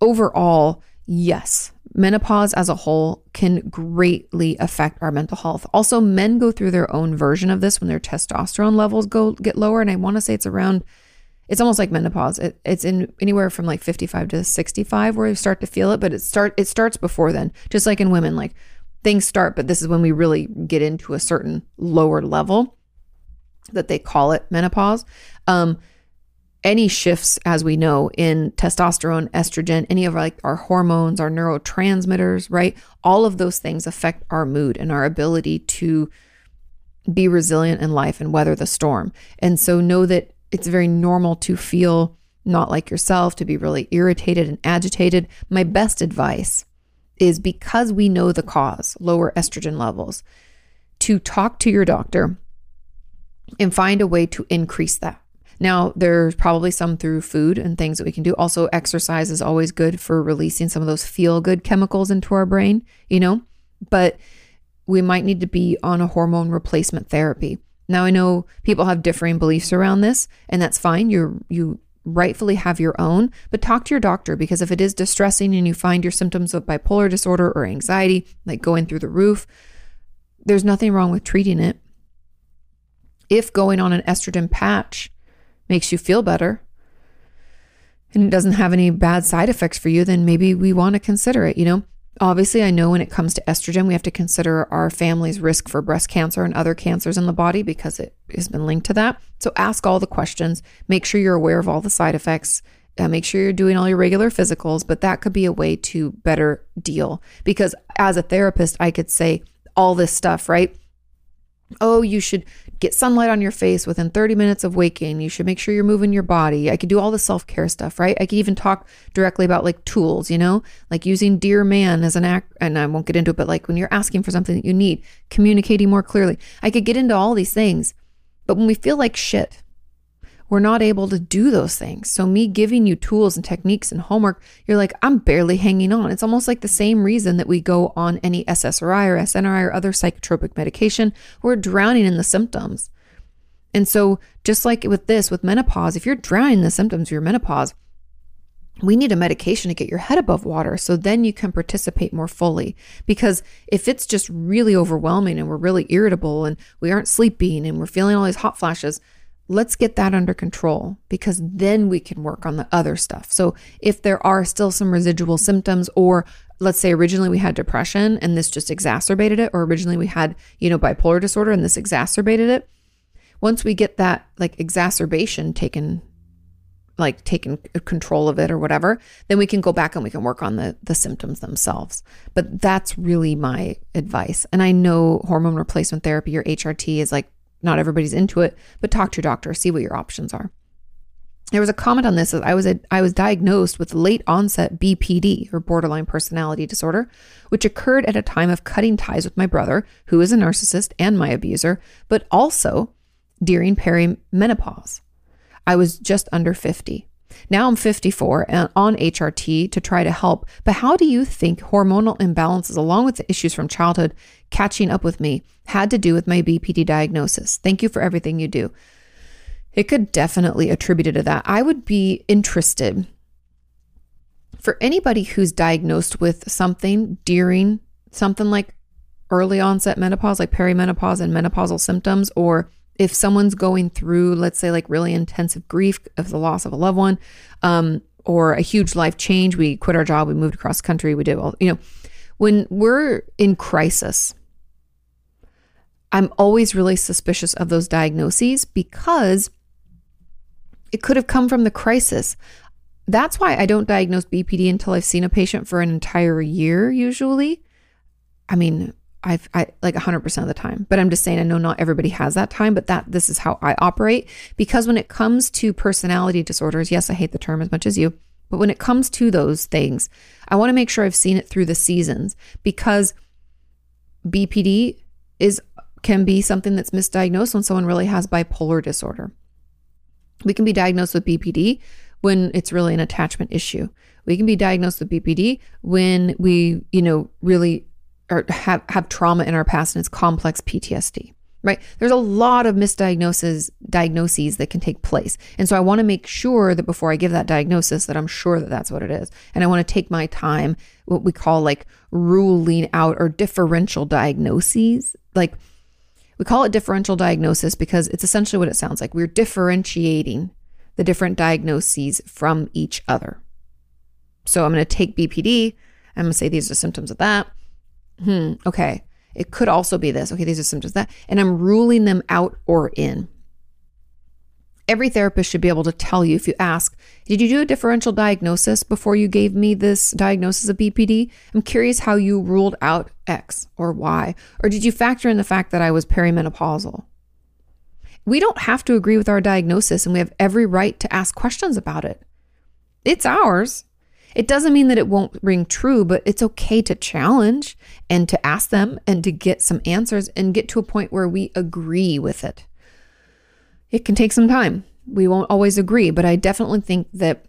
overall, yes, menopause as a whole can greatly affect our mental health. Also, men go through their own version of this when their testosterone levels go get lower and I want to say it's around it's almost like menopause. It, it's in anywhere from like 55 to 65 where you start to feel it, but it start it starts before then. Just like in women, like things start, but this is when we really get into a certain lower level that they call it menopause. Um, any shifts, as we know, in testosterone, estrogen, any of our, like our hormones, our neurotransmitters, right? All of those things affect our mood and our ability to be resilient in life and weather the storm. And so know that it's very normal to feel not like yourself, to be really irritated and agitated, my best advice is because we know the cause, lower estrogen levels, to talk to your doctor and find a way to increase that. Now, there's probably some through food and things that we can do. Also, exercise is always good for releasing some of those feel good chemicals into our brain, you know, but we might need to be on a hormone replacement therapy. Now, I know people have differing beliefs around this, and that's fine. You're, you rightfully have your own, but talk to your doctor because if it is distressing and you find your symptoms of bipolar disorder or anxiety like going through the roof, there's nothing wrong with treating it. If going on an estrogen patch makes you feel better and it doesn't have any bad side effects for you, then maybe we want to consider it, you know? Obviously, I know when it comes to estrogen, we have to consider our family's risk for breast cancer and other cancers in the body because it has been linked to that. So ask all the questions, make sure you're aware of all the side effects, uh, make sure you're doing all your regular physicals, but that could be a way to better deal. Because as a therapist, I could say all this stuff, right? Oh, you should get sunlight on your face within 30 minutes of waking. You should make sure you're moving your body. I could do all the self care stuff, right? I could even talk directly about like tools, you know, like using Dear Man as an act. And I won't get into it, but like when you're asking for something that you need, communicating more clearly. I could get into all these things. But when we feel like shit, we're not able to do those things. So, me giving you tools and techniques and homework, you're like, I'm barely hanging on. It's almost like the same reason that we go on any SSRI or SNRI or other psychotropic medication. We're drowning in the symptoms. And so, just like with this, with menopause, if you're drowning in the symptoms of your menopause, we need a medication to get your head above water so then you can participate more fully. Because if it's just really overwhelming and we're really irritable and we aren't sleeping and we're feeling all these hot flashes, let's get that under control because then we can work on the other stuff. So if there are still some residual symptoms or let's say originally we had depression and this just exacerbated it or originally we had, you know, bipolar disorder and this exacerbated it, once we get that like exacerbation taken like taken control of it or whatever, then we can go back and we can work on the the symptoms themselves. But that's really my advice. And I know hormone replacement therapy or HRT is like not everybody's into it, but talk to your doctor, see what your options are. There was a comment on this. I was a, I was diagnosed with late onset BPD or borderline personality disorder, which occurred at a time of cutting ties with my brother, who is a narcissist and my abuser, but also during perimenopause. I was just under 50. Now I'm 54 and on HRT to try to help. But how do you think hormonal imbalances, along with the issues from childhood catching up with me, had to do with my BPD diagnosis? Thank you for everything you do. It could definitely attribute it to that. I would be interested for anybody who's diagnosed with something during something like early onset menopause, like perimenopause and menopausal symptoms, or if someone's going through, let's say, like really intensive grief of the loss of a loved one, um, or a huge life change, we quit our job, we moved across country, we did all, you know, when we're in crisis, I'm always really suspicious of those diagnoses because it could have come from the crisis. That's why I don't diagnose BPD until I've seen a patient for an entire year, usually. I mean, I've I like 100% of the time. But I'm just saying I know not everybody has that time, but that this is how I operate because when it comes to personality disorders, yes, I hate the term as much as you, but when it comes to those things, I want to make sure I've seen it through the seasons because BPD is can be something that's misdiagnosed when someone really has bipolar disorder. We can be diagnosed with BPD when it's really an attachment issue. We can be diagnosed with BPD when we, you know, really or have, have trauma in our past and it's complex PTSD, right? There's a lot of misdiagnoses, diagnoses that can take place. And so I want to make sure that before I give that diagnosis that I'm sure that that's what it is. And I want to take my time, what we call like ruling out or differential diagnoses. Like we call it differential diagnosis because it's essentially what it sounds like. We're differentiating the different diagnoses from each other. So I'm going to take BPD. I'm going to say these are symptoms of that hmm, okay, it could also be this. Okay, these are symptoms that, and I'm ruling them out or in. Every therapist should be able to tell you if you ask, Did you do a differential diagnosis before you gave me this diagnosis of BPD? I'm curious how you ruled out X or Y. Or did you factor in the fact that I was perimenopausal? We don't have to agree with our diagnosis, and we have every right to ask questions about it. It's ours. It doesn't mean that it won't ring true, but it's okay to challenge and to ask them and to get some answers and get to a point where we agree with it. It can take some time. We won't always agree, but I definitely think that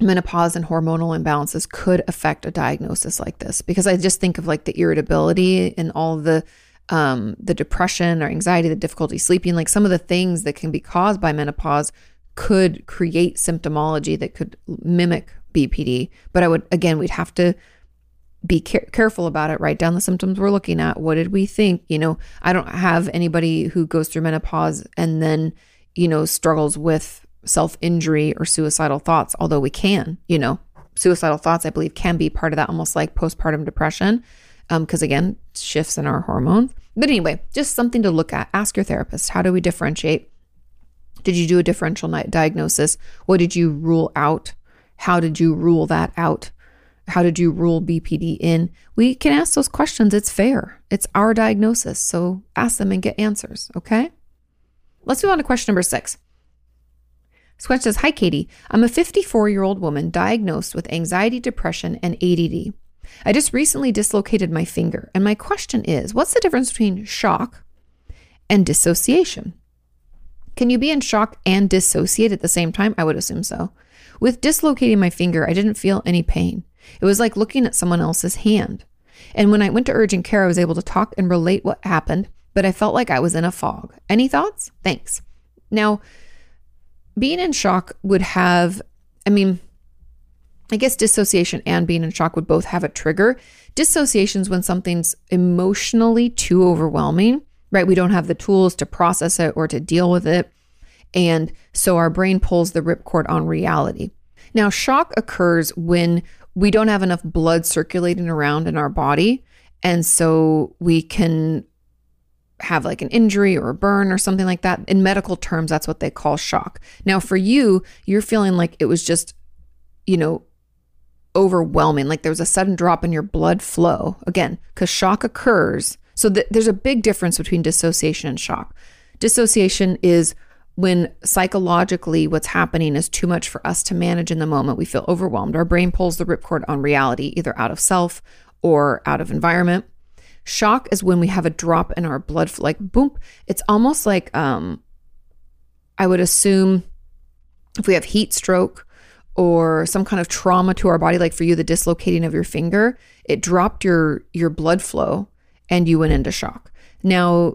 menopause and hormonal imbalances could affect a diagnosis like this because I just think of like the irritability and all the um, the depression or anxiety, the difficulty sleeping, like some of the things that can be caused by menopause could create symptomology that could mimic BPD. But I would, again, we'd have to be care- careful about it, write down the symptoms we're looking at. What did we think? You know, I don't have anybody who goes through menopause and then, you know, struggles with self injury or suicidal thoughts, although we can, you know, suicidal thoughts, I believe, can be part of that, almost like postpartum depression because um, again, shifts in our hormones. But anyway, just something to look at. Ask your therapist how do we differentiate? Did you do a differential diagnosis? What did you rule out? How did you rule that out? How did you rule BPD in? We can ask those questions. It's fair. It's our diagnosis. So ask them and get answers. Okay. Let's move on to question number six. This says Hi, Kati. I'm a 54 year old woman diagnosed with anxiety, depression, and ADD. I just recently dislocated my finger, and my question is what's the difference between shock and dissociation? Can you be in shock and dissociate at the same time? I would assume so. With dislocating my finger, I didn't feel any pain. It was like looking at someone else's hand. And when I went to urgent care, I was able to talk and relate what happened, but I felt like I was in a fog. Any thoughts? Thanks. Now, being in shock would have, I mean, I guess dissociation and being in shock would both have a trigger. Dissociation is when something's emotionally too overwhelming, right? We don't have the tools to process it or to deal with it. And so our brain pulls the ripcord on reality. Now, shock occurs when we don't have enough blood circulating around in our body. And so we can have like an injury or a burn or something like that. In medical terms, that's what they call shock. Now, for you, you're feeling like it was just, you know, overwhelming, like there was a sudden drop in your blood flow. Again, because shock occurs. So th- there's a big difference between dissociation and shock. Dissociation is when psychologically what's happening is too much for us to manage in the moment. We feel overwhelmed. Our brain pulls the ripcord on reality, either out of self or out of environment. Shock is when we have a drop in our blood like boom. It's almost like um, I would assume if we have heat stroke or some kind of trauma to our body like for you the dislocating of your finger it dropped your your blood flow and you went into shock now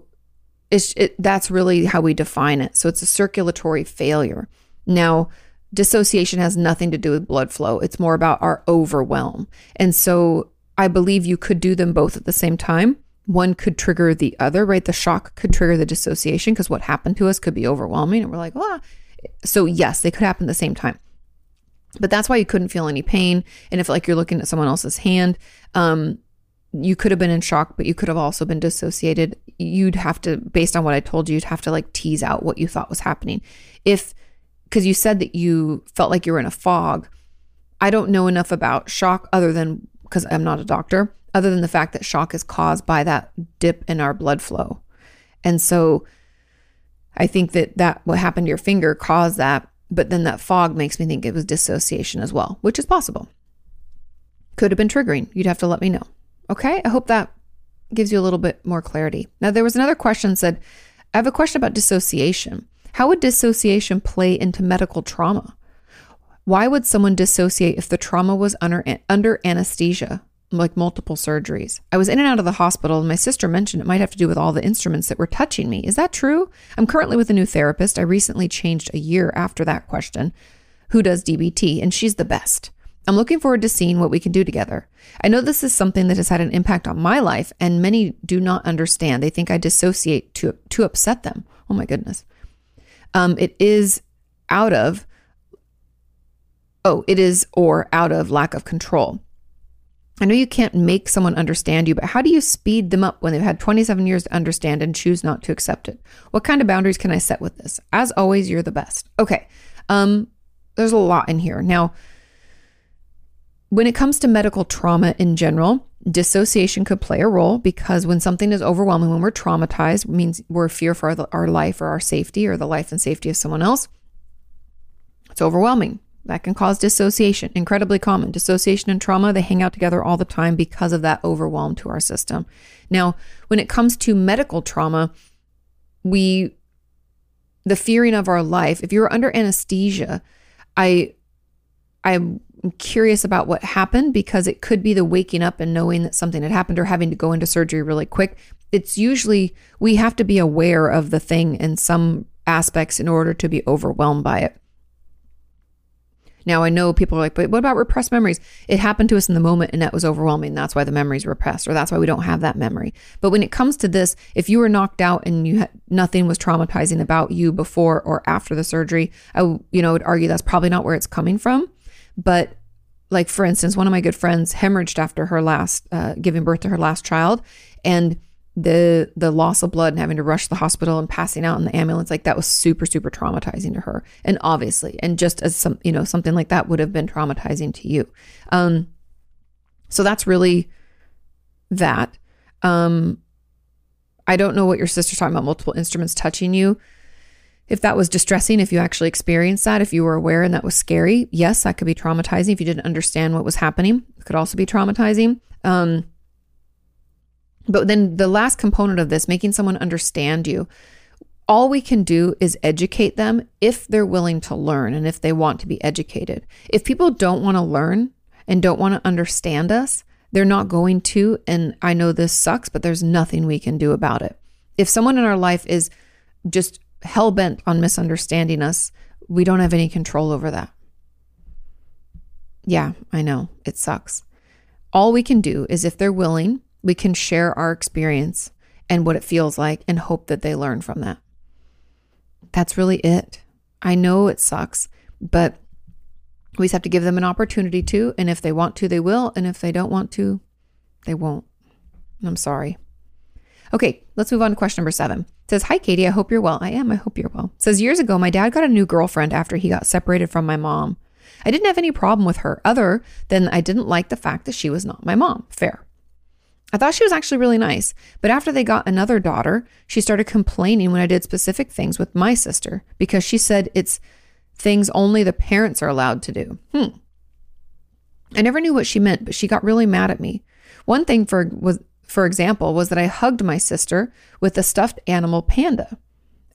it's it, that's really how we define it. So it's a circulatory failure. Now dissociation has nothing to do with blood flow. It's more about our overwhelm. And so i believe you could do them both at the same time. One could trigger the other right? The shock could trigger the dissociation because what happened to us could be overwhelming and we're like ah. So yes they could happen at the same time. But that's why you couldn't feel any pain. And if like you're looking at someone else's hand, um, you could have been in shock, but you could have also been dissociated. You'd have to, based on what I told you, you'd have to like tease out what you thought was happening. If, because you said that you felt like you were in a fog. I don't know enough about shock other than, because I'm not a doctor, other than the fact that shock is caused by that dip in our blood flow. And so I think that that what happened to your finger caused that but then that fog makes me think it was dissociation as well, which is possible. Could have been triggering. You'd have to let me know. Okay. I hope that gives you a little bit more clarity. Now, there was another question said, I have a question about dissociation. How would dissociation play into medical trauma? Why would someone dissociate if the trauma was under, under anesthesia? like multiple surgeries. I was in and out of the hospital, and my sister mentioned it might have to do with all the instruments that were touching me. Is that true? I'm currently with a new therapist. I recently changed a year after that question, who does DBT, and she's the best. I'm looking forward to seeing what we can do together. I know this is something that has had an impact on my life, and many do not understand. They think I dissociate to to upset them. Oh my goodness. Um, it is out of oh, it is or out of lack of control. I know you can't make someone understand you, but how do you speed them up when they've had 27 years to understand and choose not to accept it? What kind of boundaries can I set with this? As always, you're the best. Okay. Um, there's a lot in here. Now, when it comes to medical trauma in general, dissociation could play a role because when something is overwhelming, when we're traumatized, means we're fear for our, our life or our safety or the life and safety of someone else. It's overwhelming. That can cause dissociation, incredibly common. Dissociation and trauma, they hang out together all the time because of that overwhelm to our system. Now, when it comes to medical trauma, we, the fearing of our life, if you're under anesthesia, I, I, I'm curious about what happened because it could be the waking up and knowing that something had happened or having to go into surgery really quick. It's usually, we have to be aware of the thing in some aspects in order to be overwhelmed by it. Now I know people are like, but what about repressed memories? It happened to us in the moment and that was overwhelming. That's why the memory's repressed, or that's why we don't have that memory. But when it comes to this, if you were knocked out and you had nothing was traumatizing about you before or after the surgery, I you know would argue that's probably not where it's coming from. But like for instance, one of my good friends hemorrhaged after her last uh, giving birth to her last child, and the the loss of blood and having to rush to the hospital and passing out in the ambulance like that was super super traumatizing to her. And obviously and just as some you know something like that would have been traumatizing to you. Um so that's really that. Um i don't know what your sister's talking about multiple instruments touching you if that was distressing if you actually experienced that if you were aware and that was scary yes that could be traumatizing if you didn't understand what was happening it could also be traumatizing um but then the last component of this, making someone understand you, all we can do is educate them if they're willing to learn and if they want to be educated. If people don't want to learn and don't want to understand us, they're not going to. And I know this sucks, but there's nothing we can do about it. If someone in our life is just hell bent on misunderstanding us, we don't have any control over that. Yeah, I know it sucks. All we can do is if they're willing we can share our experience and what it feels like and hope that they learn from that. That's really it. I know it sucks, but we just have to give them an opportunity to. And if they want to, they will. And if they don't want to, they won't. I'm sorry. Okay, let's move on to question number seven. It says, Hi, Kati. I hope you're well. I am. I hope you're well. It says, Years ago, my dad got a new girlfriend after he got separated from my mom. I didn't have any problem with her other than I didn't like the fact that she was not my mom. Fair. I thought she was actually really nice, but after they got another daughter, she started complaining when I did specific things with my sister because she said it's things only the parents are allowed to do. Hmm. I never knew what she meant, but she got really mad at me. One thing for was for example was that I hugged my sister with a stuffed animal panda.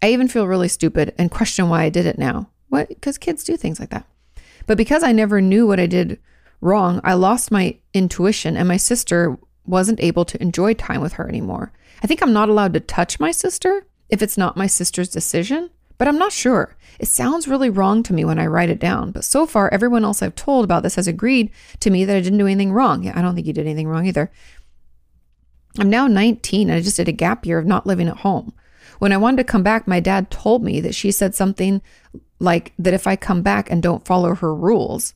I even feel really stupid and question why I did it now. What? Because kids do things like that. But because I never knew what I did wrong, I lost my intuition and my sister wasn't able to enjoy time with her anymore. I think I'm not allowed to touch my sister if it's not my sister's decision, but I'm not sure. It sounds really wrong to me when I write it down, but so far, everyone else I've told about this has agreed to me that I didn't do anything wrong. Yeah, I don't think you did anything wrong either. I'm now 19 and I just did a gap year of not living at home. When I wanted to come back, my dad told me that she said something like that if I come back and don't follow her rules,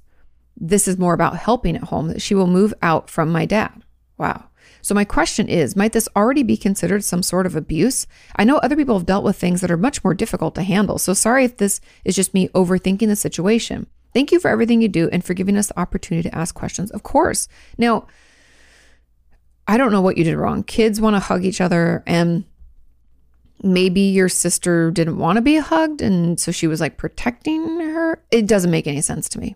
this is more about helping at home, that she will move out from my dad. Wow. So, my question is might this already be considered some sort of abuse? I know other people have dealt with things that are much more difficult to handle. So, sorry if this is just me overthinking the situation. Thank you for everything you do and for giving us the opportunity to ask questions. Of course. Now, I don't know what you did wrong. Kids want to hug each other, and maybe your sister didn't want to be hugged. And so she was like protecting her. It doesn't make any sense to me.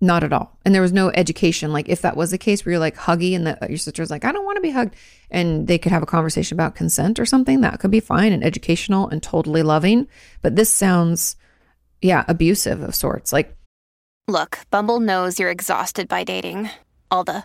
Not at all. And there was no education. Like if that was the case where you're like huggy and the, uh, your sister's like, I don't want to be hugged. And they could have a conversation about consent or something, that could be fine and educational and totally loving. But this sounds, yeah, abusive of sorts. Like, look, Bumble knows you're exhausted by dating. All the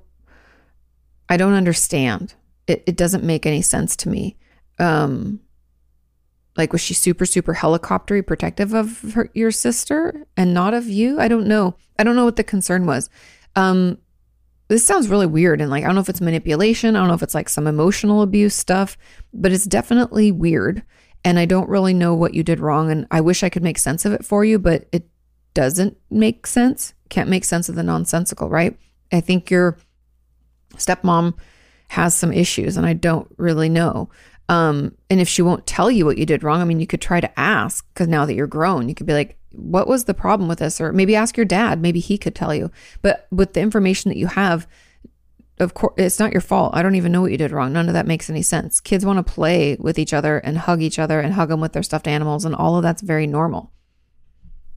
I don't understand. It, it doesn't make any sense to me. Um, like, was she super, super helicoptery protective of her, your sister and not of you? I don't know. I don't know what the concern was. Um, this sounds really weird. And like, I don't know if it's manipulation. I don't know if it's like some emotional abuse stuff, but it's definitely weird. And I don't really know what you did wrong. And I wish I could make sense of it for you, but it doesn't make sense. Can't make sense of the nonsensical, right? I think your stepmom has some issues and I don't really know. Um, and if she won't tell you what you did wrong, I mean, you could try to ask because now that you're grown, you could be like, what was the problem with this? Or maybe ask your dad. Maybe he could tell you. But with the information that you have, of course, it's not your fault. I don't even know what you did wrong. None of that makes any sense. Kids want to play with each other and hug each other and hug them with their stuffed animals, and all of that's very normal.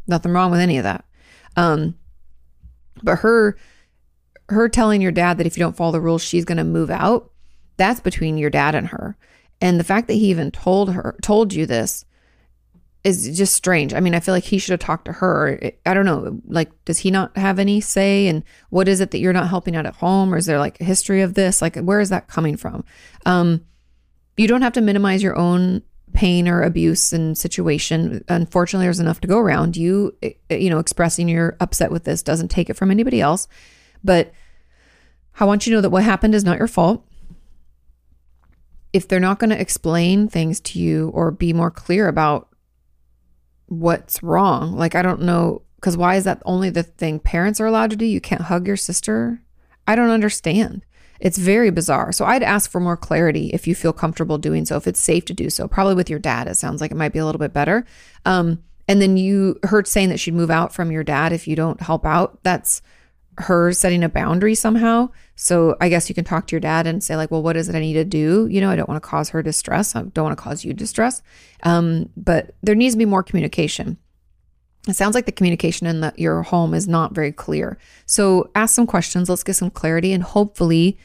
Nothing wrong with any of that. Um, but her, her telling your dad that if you don't follow the rules, she's going to move out. That's between your dad and her. And the fact that he even told her, told you this is just strange. I mean, I feel like he should have talked to her. I don't know. Like, does he not have any say? And what is it that you're not helping out at home? Or is there like a history of this? Like, where is that coming from? Um, you don't have to minimize your own pain or abuse and situation. Unfortunately, there's enough to go around. You, eh, you know, expressing you're upset with this doesn't take it from anybody else. But I want you to know that what happened is not your fault if they're not going to explain things to you or be more clear about what's wrong, like I don't know, because why is that only the thing parents are allowed to do? You can't hug your sister? I don't understand. It's very bizarre. So I'd ask for more clarity if you feel comfortable doing so, if it's safe to do so. Probably with your dad, it sounds like it might be a little bit better. Um, and then you heard saying that she'd move out from your dad if you don't help out. That's her setting a boundary somehow. So I guess you can talk to your dad and say like, well, what is it I need to do? You know, I don't want to cause her distress. I don't want to cause you distress. Um, but there needs to be more communication. It sounds like the communication in the, your home is not very clear. So ask some questions. Let's get some clarity, and hopefully,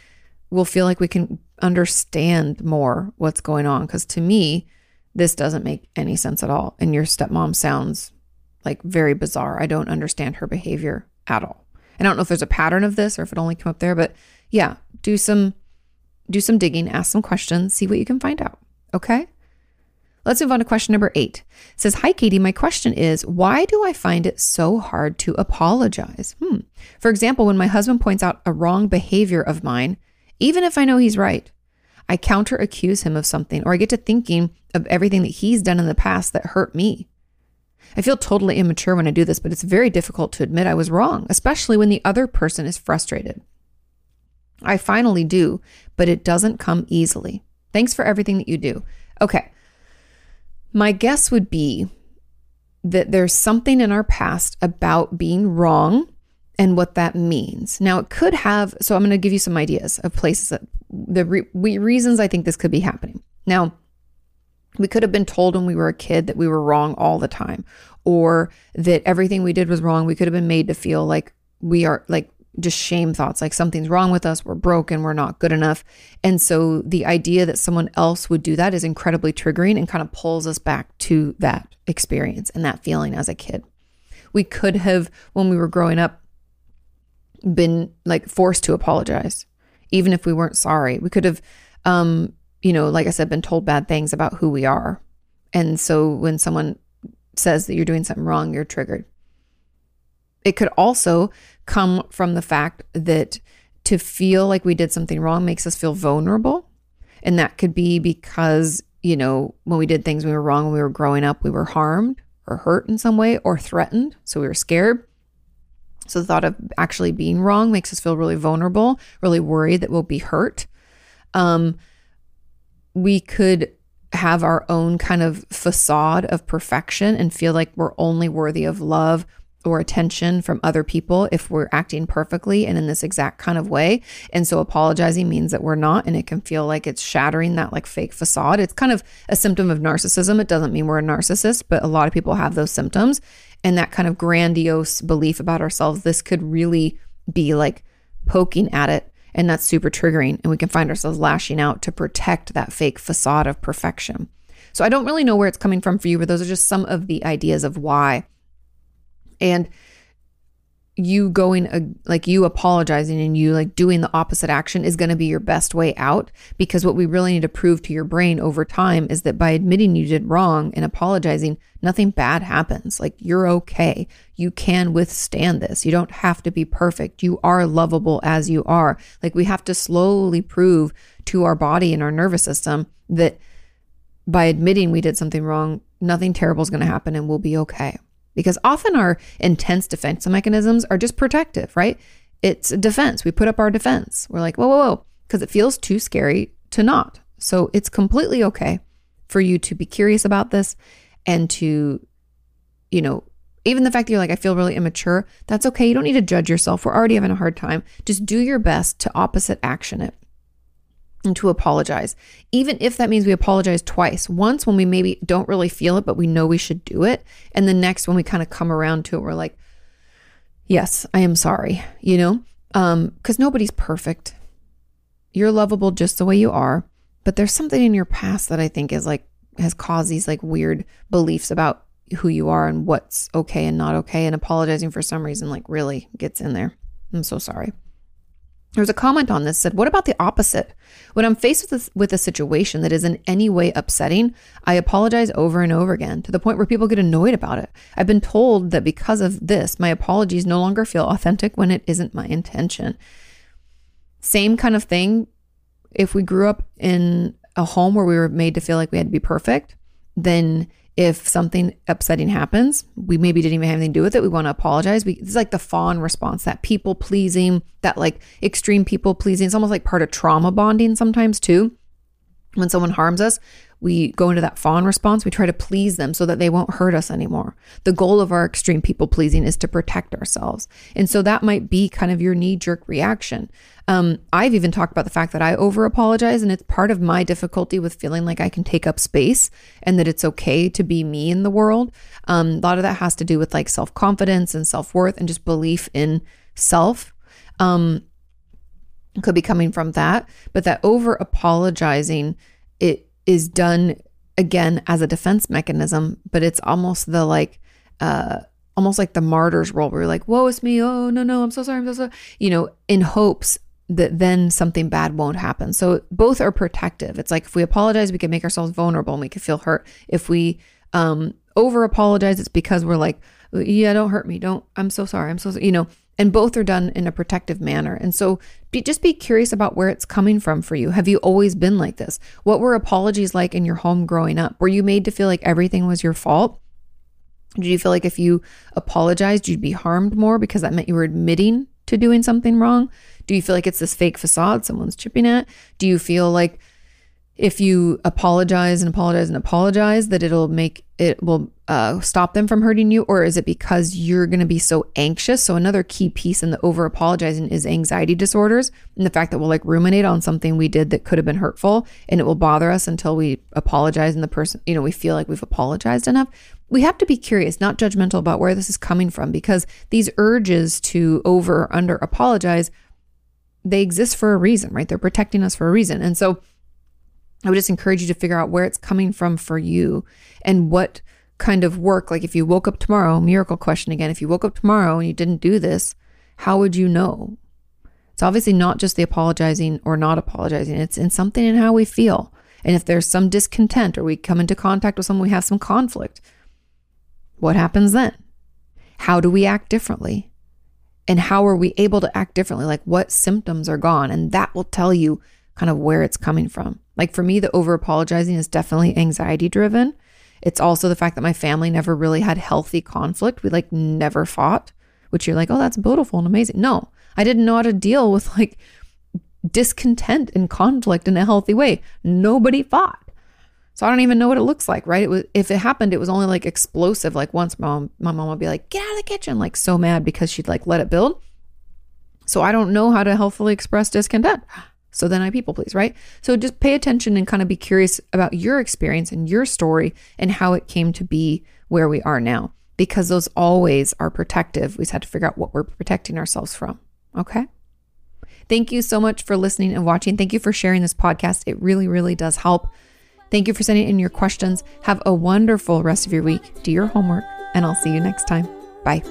we'll feel like we can understand more what's going on. Because to me, this doesn't make any sense at all. And your stepmom sounds like very bizarre. I don't understand her behavior at all. I don't know if there's a pattern of this or if it only came up there, but yeah, do some do some digging, ask some questions, see what you can find out. Okay? Let's move on to question number eight. It says, Hi, Kati. My question is, why do I find it so hard to apologize? Hmm. For example, when my husband points out a wrong behavior of mine, even if I know he's right, I counter accuse him of something, or I get to thinking of everything that he's done in the past that hurt me. I feel totally immature when I do this, but it's very difficult to admit I was wrong, especially when the other person is frustrated. I finally do, but it doesn't come easily. Thanks for everything that you do. Okay. My guess would be that there's something in our past about being wrong and what that means. Now, it could have, so I'm going to give you some ideas of places that the re, reasons I think this could be happening. Now, we could have been told when we were a kid that we were wrong all the time or that everything we did was wrong. We could have been made to feel like we are like just shame thoughts, like something's wrong with us, we're broken, we're not good enough. And so the idea that someone else would do that is incredibly triggering and kind of pulls us back to that experience and that feeling as a kid. We could have, when we were growing up, been like forced to apologize, even if we weren't sorry. We could have um, you know, like I said, been told bad things about who we are. And so when someone says that you're doing something wrong, you're triggered. It could also come from the fact that to feel like we did something wrong makes us feel vulnerable. And that could be because, you know, when we did things we were wrong when we were growing up, we were harmed or hurt in some way or threatened. So we were scared. So the thought of actually being wrong makes us feel really vulnerable, really worried that we'll be hurt. Um, we could have our own kind of facade of perfection and feel like we're only worthy of love or attention from other people if we're acting perfectly and in this exact kind of way. And so apologizing means that we're not, and it can feel like it's shattering that like fake facade. It's kind of a symptom of narcissism. It doesn't mean we're a narcissist, but a lot of people have those symptoms and that kind of grandiose belief about ourselves. This could really be like poking at it and that's super triggering. And we can find ourselves lashing out to protect that fake facade of perfection. So I don't really know where it's coming from for you, but those are just some of the ideas of why. And you going uh, like you apologizing and you like doing the opposite action is going to be your best way out because what we really need to prove to your brain over time is that by admitting you did wrong and apologizing nothing bad happens. Like you're okay. You can withstand this. You don't have to be perfect. You are lovable as you are. Like we have to slowly prove to our body and our nervous system that by admitting we did something wrong nothing terrible is going to happen and we'll be okay because often our intense defense mechanisms are just protective, right? It's a defense. We put up our defense. We're like, whoa, whoa, whoa, because it feels too scary to not. So it's completely okay for you to be curious about this and to, you know, even the fact that you're like, I feel really immature, that's okay. You don't need to judge yourself. We're already having a hard time. Just do your best to opposite action it and to apologize, even if that means we apologize twice. Once when we maybe don't really feel it, but we know we should do it. And the next when we kind of come around to it, we're like, yes, I am sorry, you know? Um, because nobody's perfect. You're lovable just the way you are. But there's something in your past that I think is like, has caused these like weird beliefs about who you are and what's okay and not okay. And apologizing for some reason, like, really gets in there. I'm so sorry. There was a comment on this that said, What about the opposite? When I'm faced with with a situation that is in any way upsetting, I apologize over and over again to the point where people get annoyed about it. I've been told that because of this, my apologies no longer feel authentic when it isn't my intention. Same kind of thing if we grew up in a home where we were made to feel like we had to be perfect, then if something upsetting happens, we maybe didn't even have anything to do with it. We want to apologize. We, it's like the fawn response, that people pleasing, that like extreme people pleasing. It's almost like part of trauma bonding sometimes too. When someone harms us, we go into that fawn response. We try to please them so that they won't hurt us anymore. The goal of our extreme people pleasing is to protect ourselves. And so that might be kind of your knee jerk reaction. Um, I've even talked about the fact that I over apologize, and it's part of my difficulty with feeling like I can take up space and that it's okay to be me in the world. Um, a lot of that has to do with like self confidence and self worth and just belief in self. Um, could be coming from that, but that over apologizing, it is done again as a defense mechanism, but it's almost the like, uh, almost like the martyr's role where you're like, woe is me. Oh, no, no, I'm so sorry. I'm so sorry. You know, in hopes that then something bad won't happen. So both are protective. It's like if we apologize, we can make ourselves vulnerable and we can feel hurt. If we um, over apologize, it's because we're like, yeah, don't hurt me. Don't, I'm so sorry. I'm so, sorry. you know, and both are done in a protective manner. And so be, just be curious about where it's coming from for you. Have you always been like this? What were apologies like in your home growing up? Were you made to feel like everything was your fault? Did you feel like if you apologized, you'd be harmed more because that meant you were admitting to doing something wrong? Do you feel like it's this fake facade someone's chipping at? Do you feel like if you apologize and apologize and apologize that it'll make it will uh, stop them from hurting you? Or is it because you're going to be so anxious? So another key piece in the over apologizing is anxiety disorders and the fact that we'll like ruminate on something we did that could have been hurtful and it will bother us until we apologize and the person you know we feel like we've apologized enough. We have to be curious not judgmental about where this is coming from because these urges to over or under apologize they exist for a reason right? They're protecting us for a reason. And so I would just encourage you to figure out where it's coming from for you and what kind of work. Like if you woke up tomorrow, miracle question again, if you woke up tomorrow and you didn't do this, how would you know? It's obviously not just the apologizing or not apologizing, it's in something in how we feel. And if there's some discontent or we come into contact with someone, we have some conflict, what happens then? How do we act differently? And how are we able to act differently? Like what symptoms are gone? And that will tell you kind of where it's coming from. Like for me, the over apologizing is definitely anxiety driven. It's also the fact that my family never really had healthy conflict. We like never fought, which you're like, oh, that's beautiful and amazing. No, I didn't know how to deal with like discontent and conflict in a healthy way. Nobody fought. So I don't even know what it looks like, right? It was if it happened, it was only like explosive. Like once mom, my mom would be like, get out of the kitchen, like so mad because she'd like let it build. So I don't know how to healthfully express discontent. So then I people please, right? So just pay attention and kind of be curious about your experience and your story and how it came to be where we are now, because those always are protective. We just had to figure out what we're protecting ourselves from. Okay. Thank you so much for listening and watching. Thank you for sharing this podcast. It really, really does help. Thank you for sending in your questions. Have a wonderful rest of your week. Do your homework, and I'll see you next time. Bye.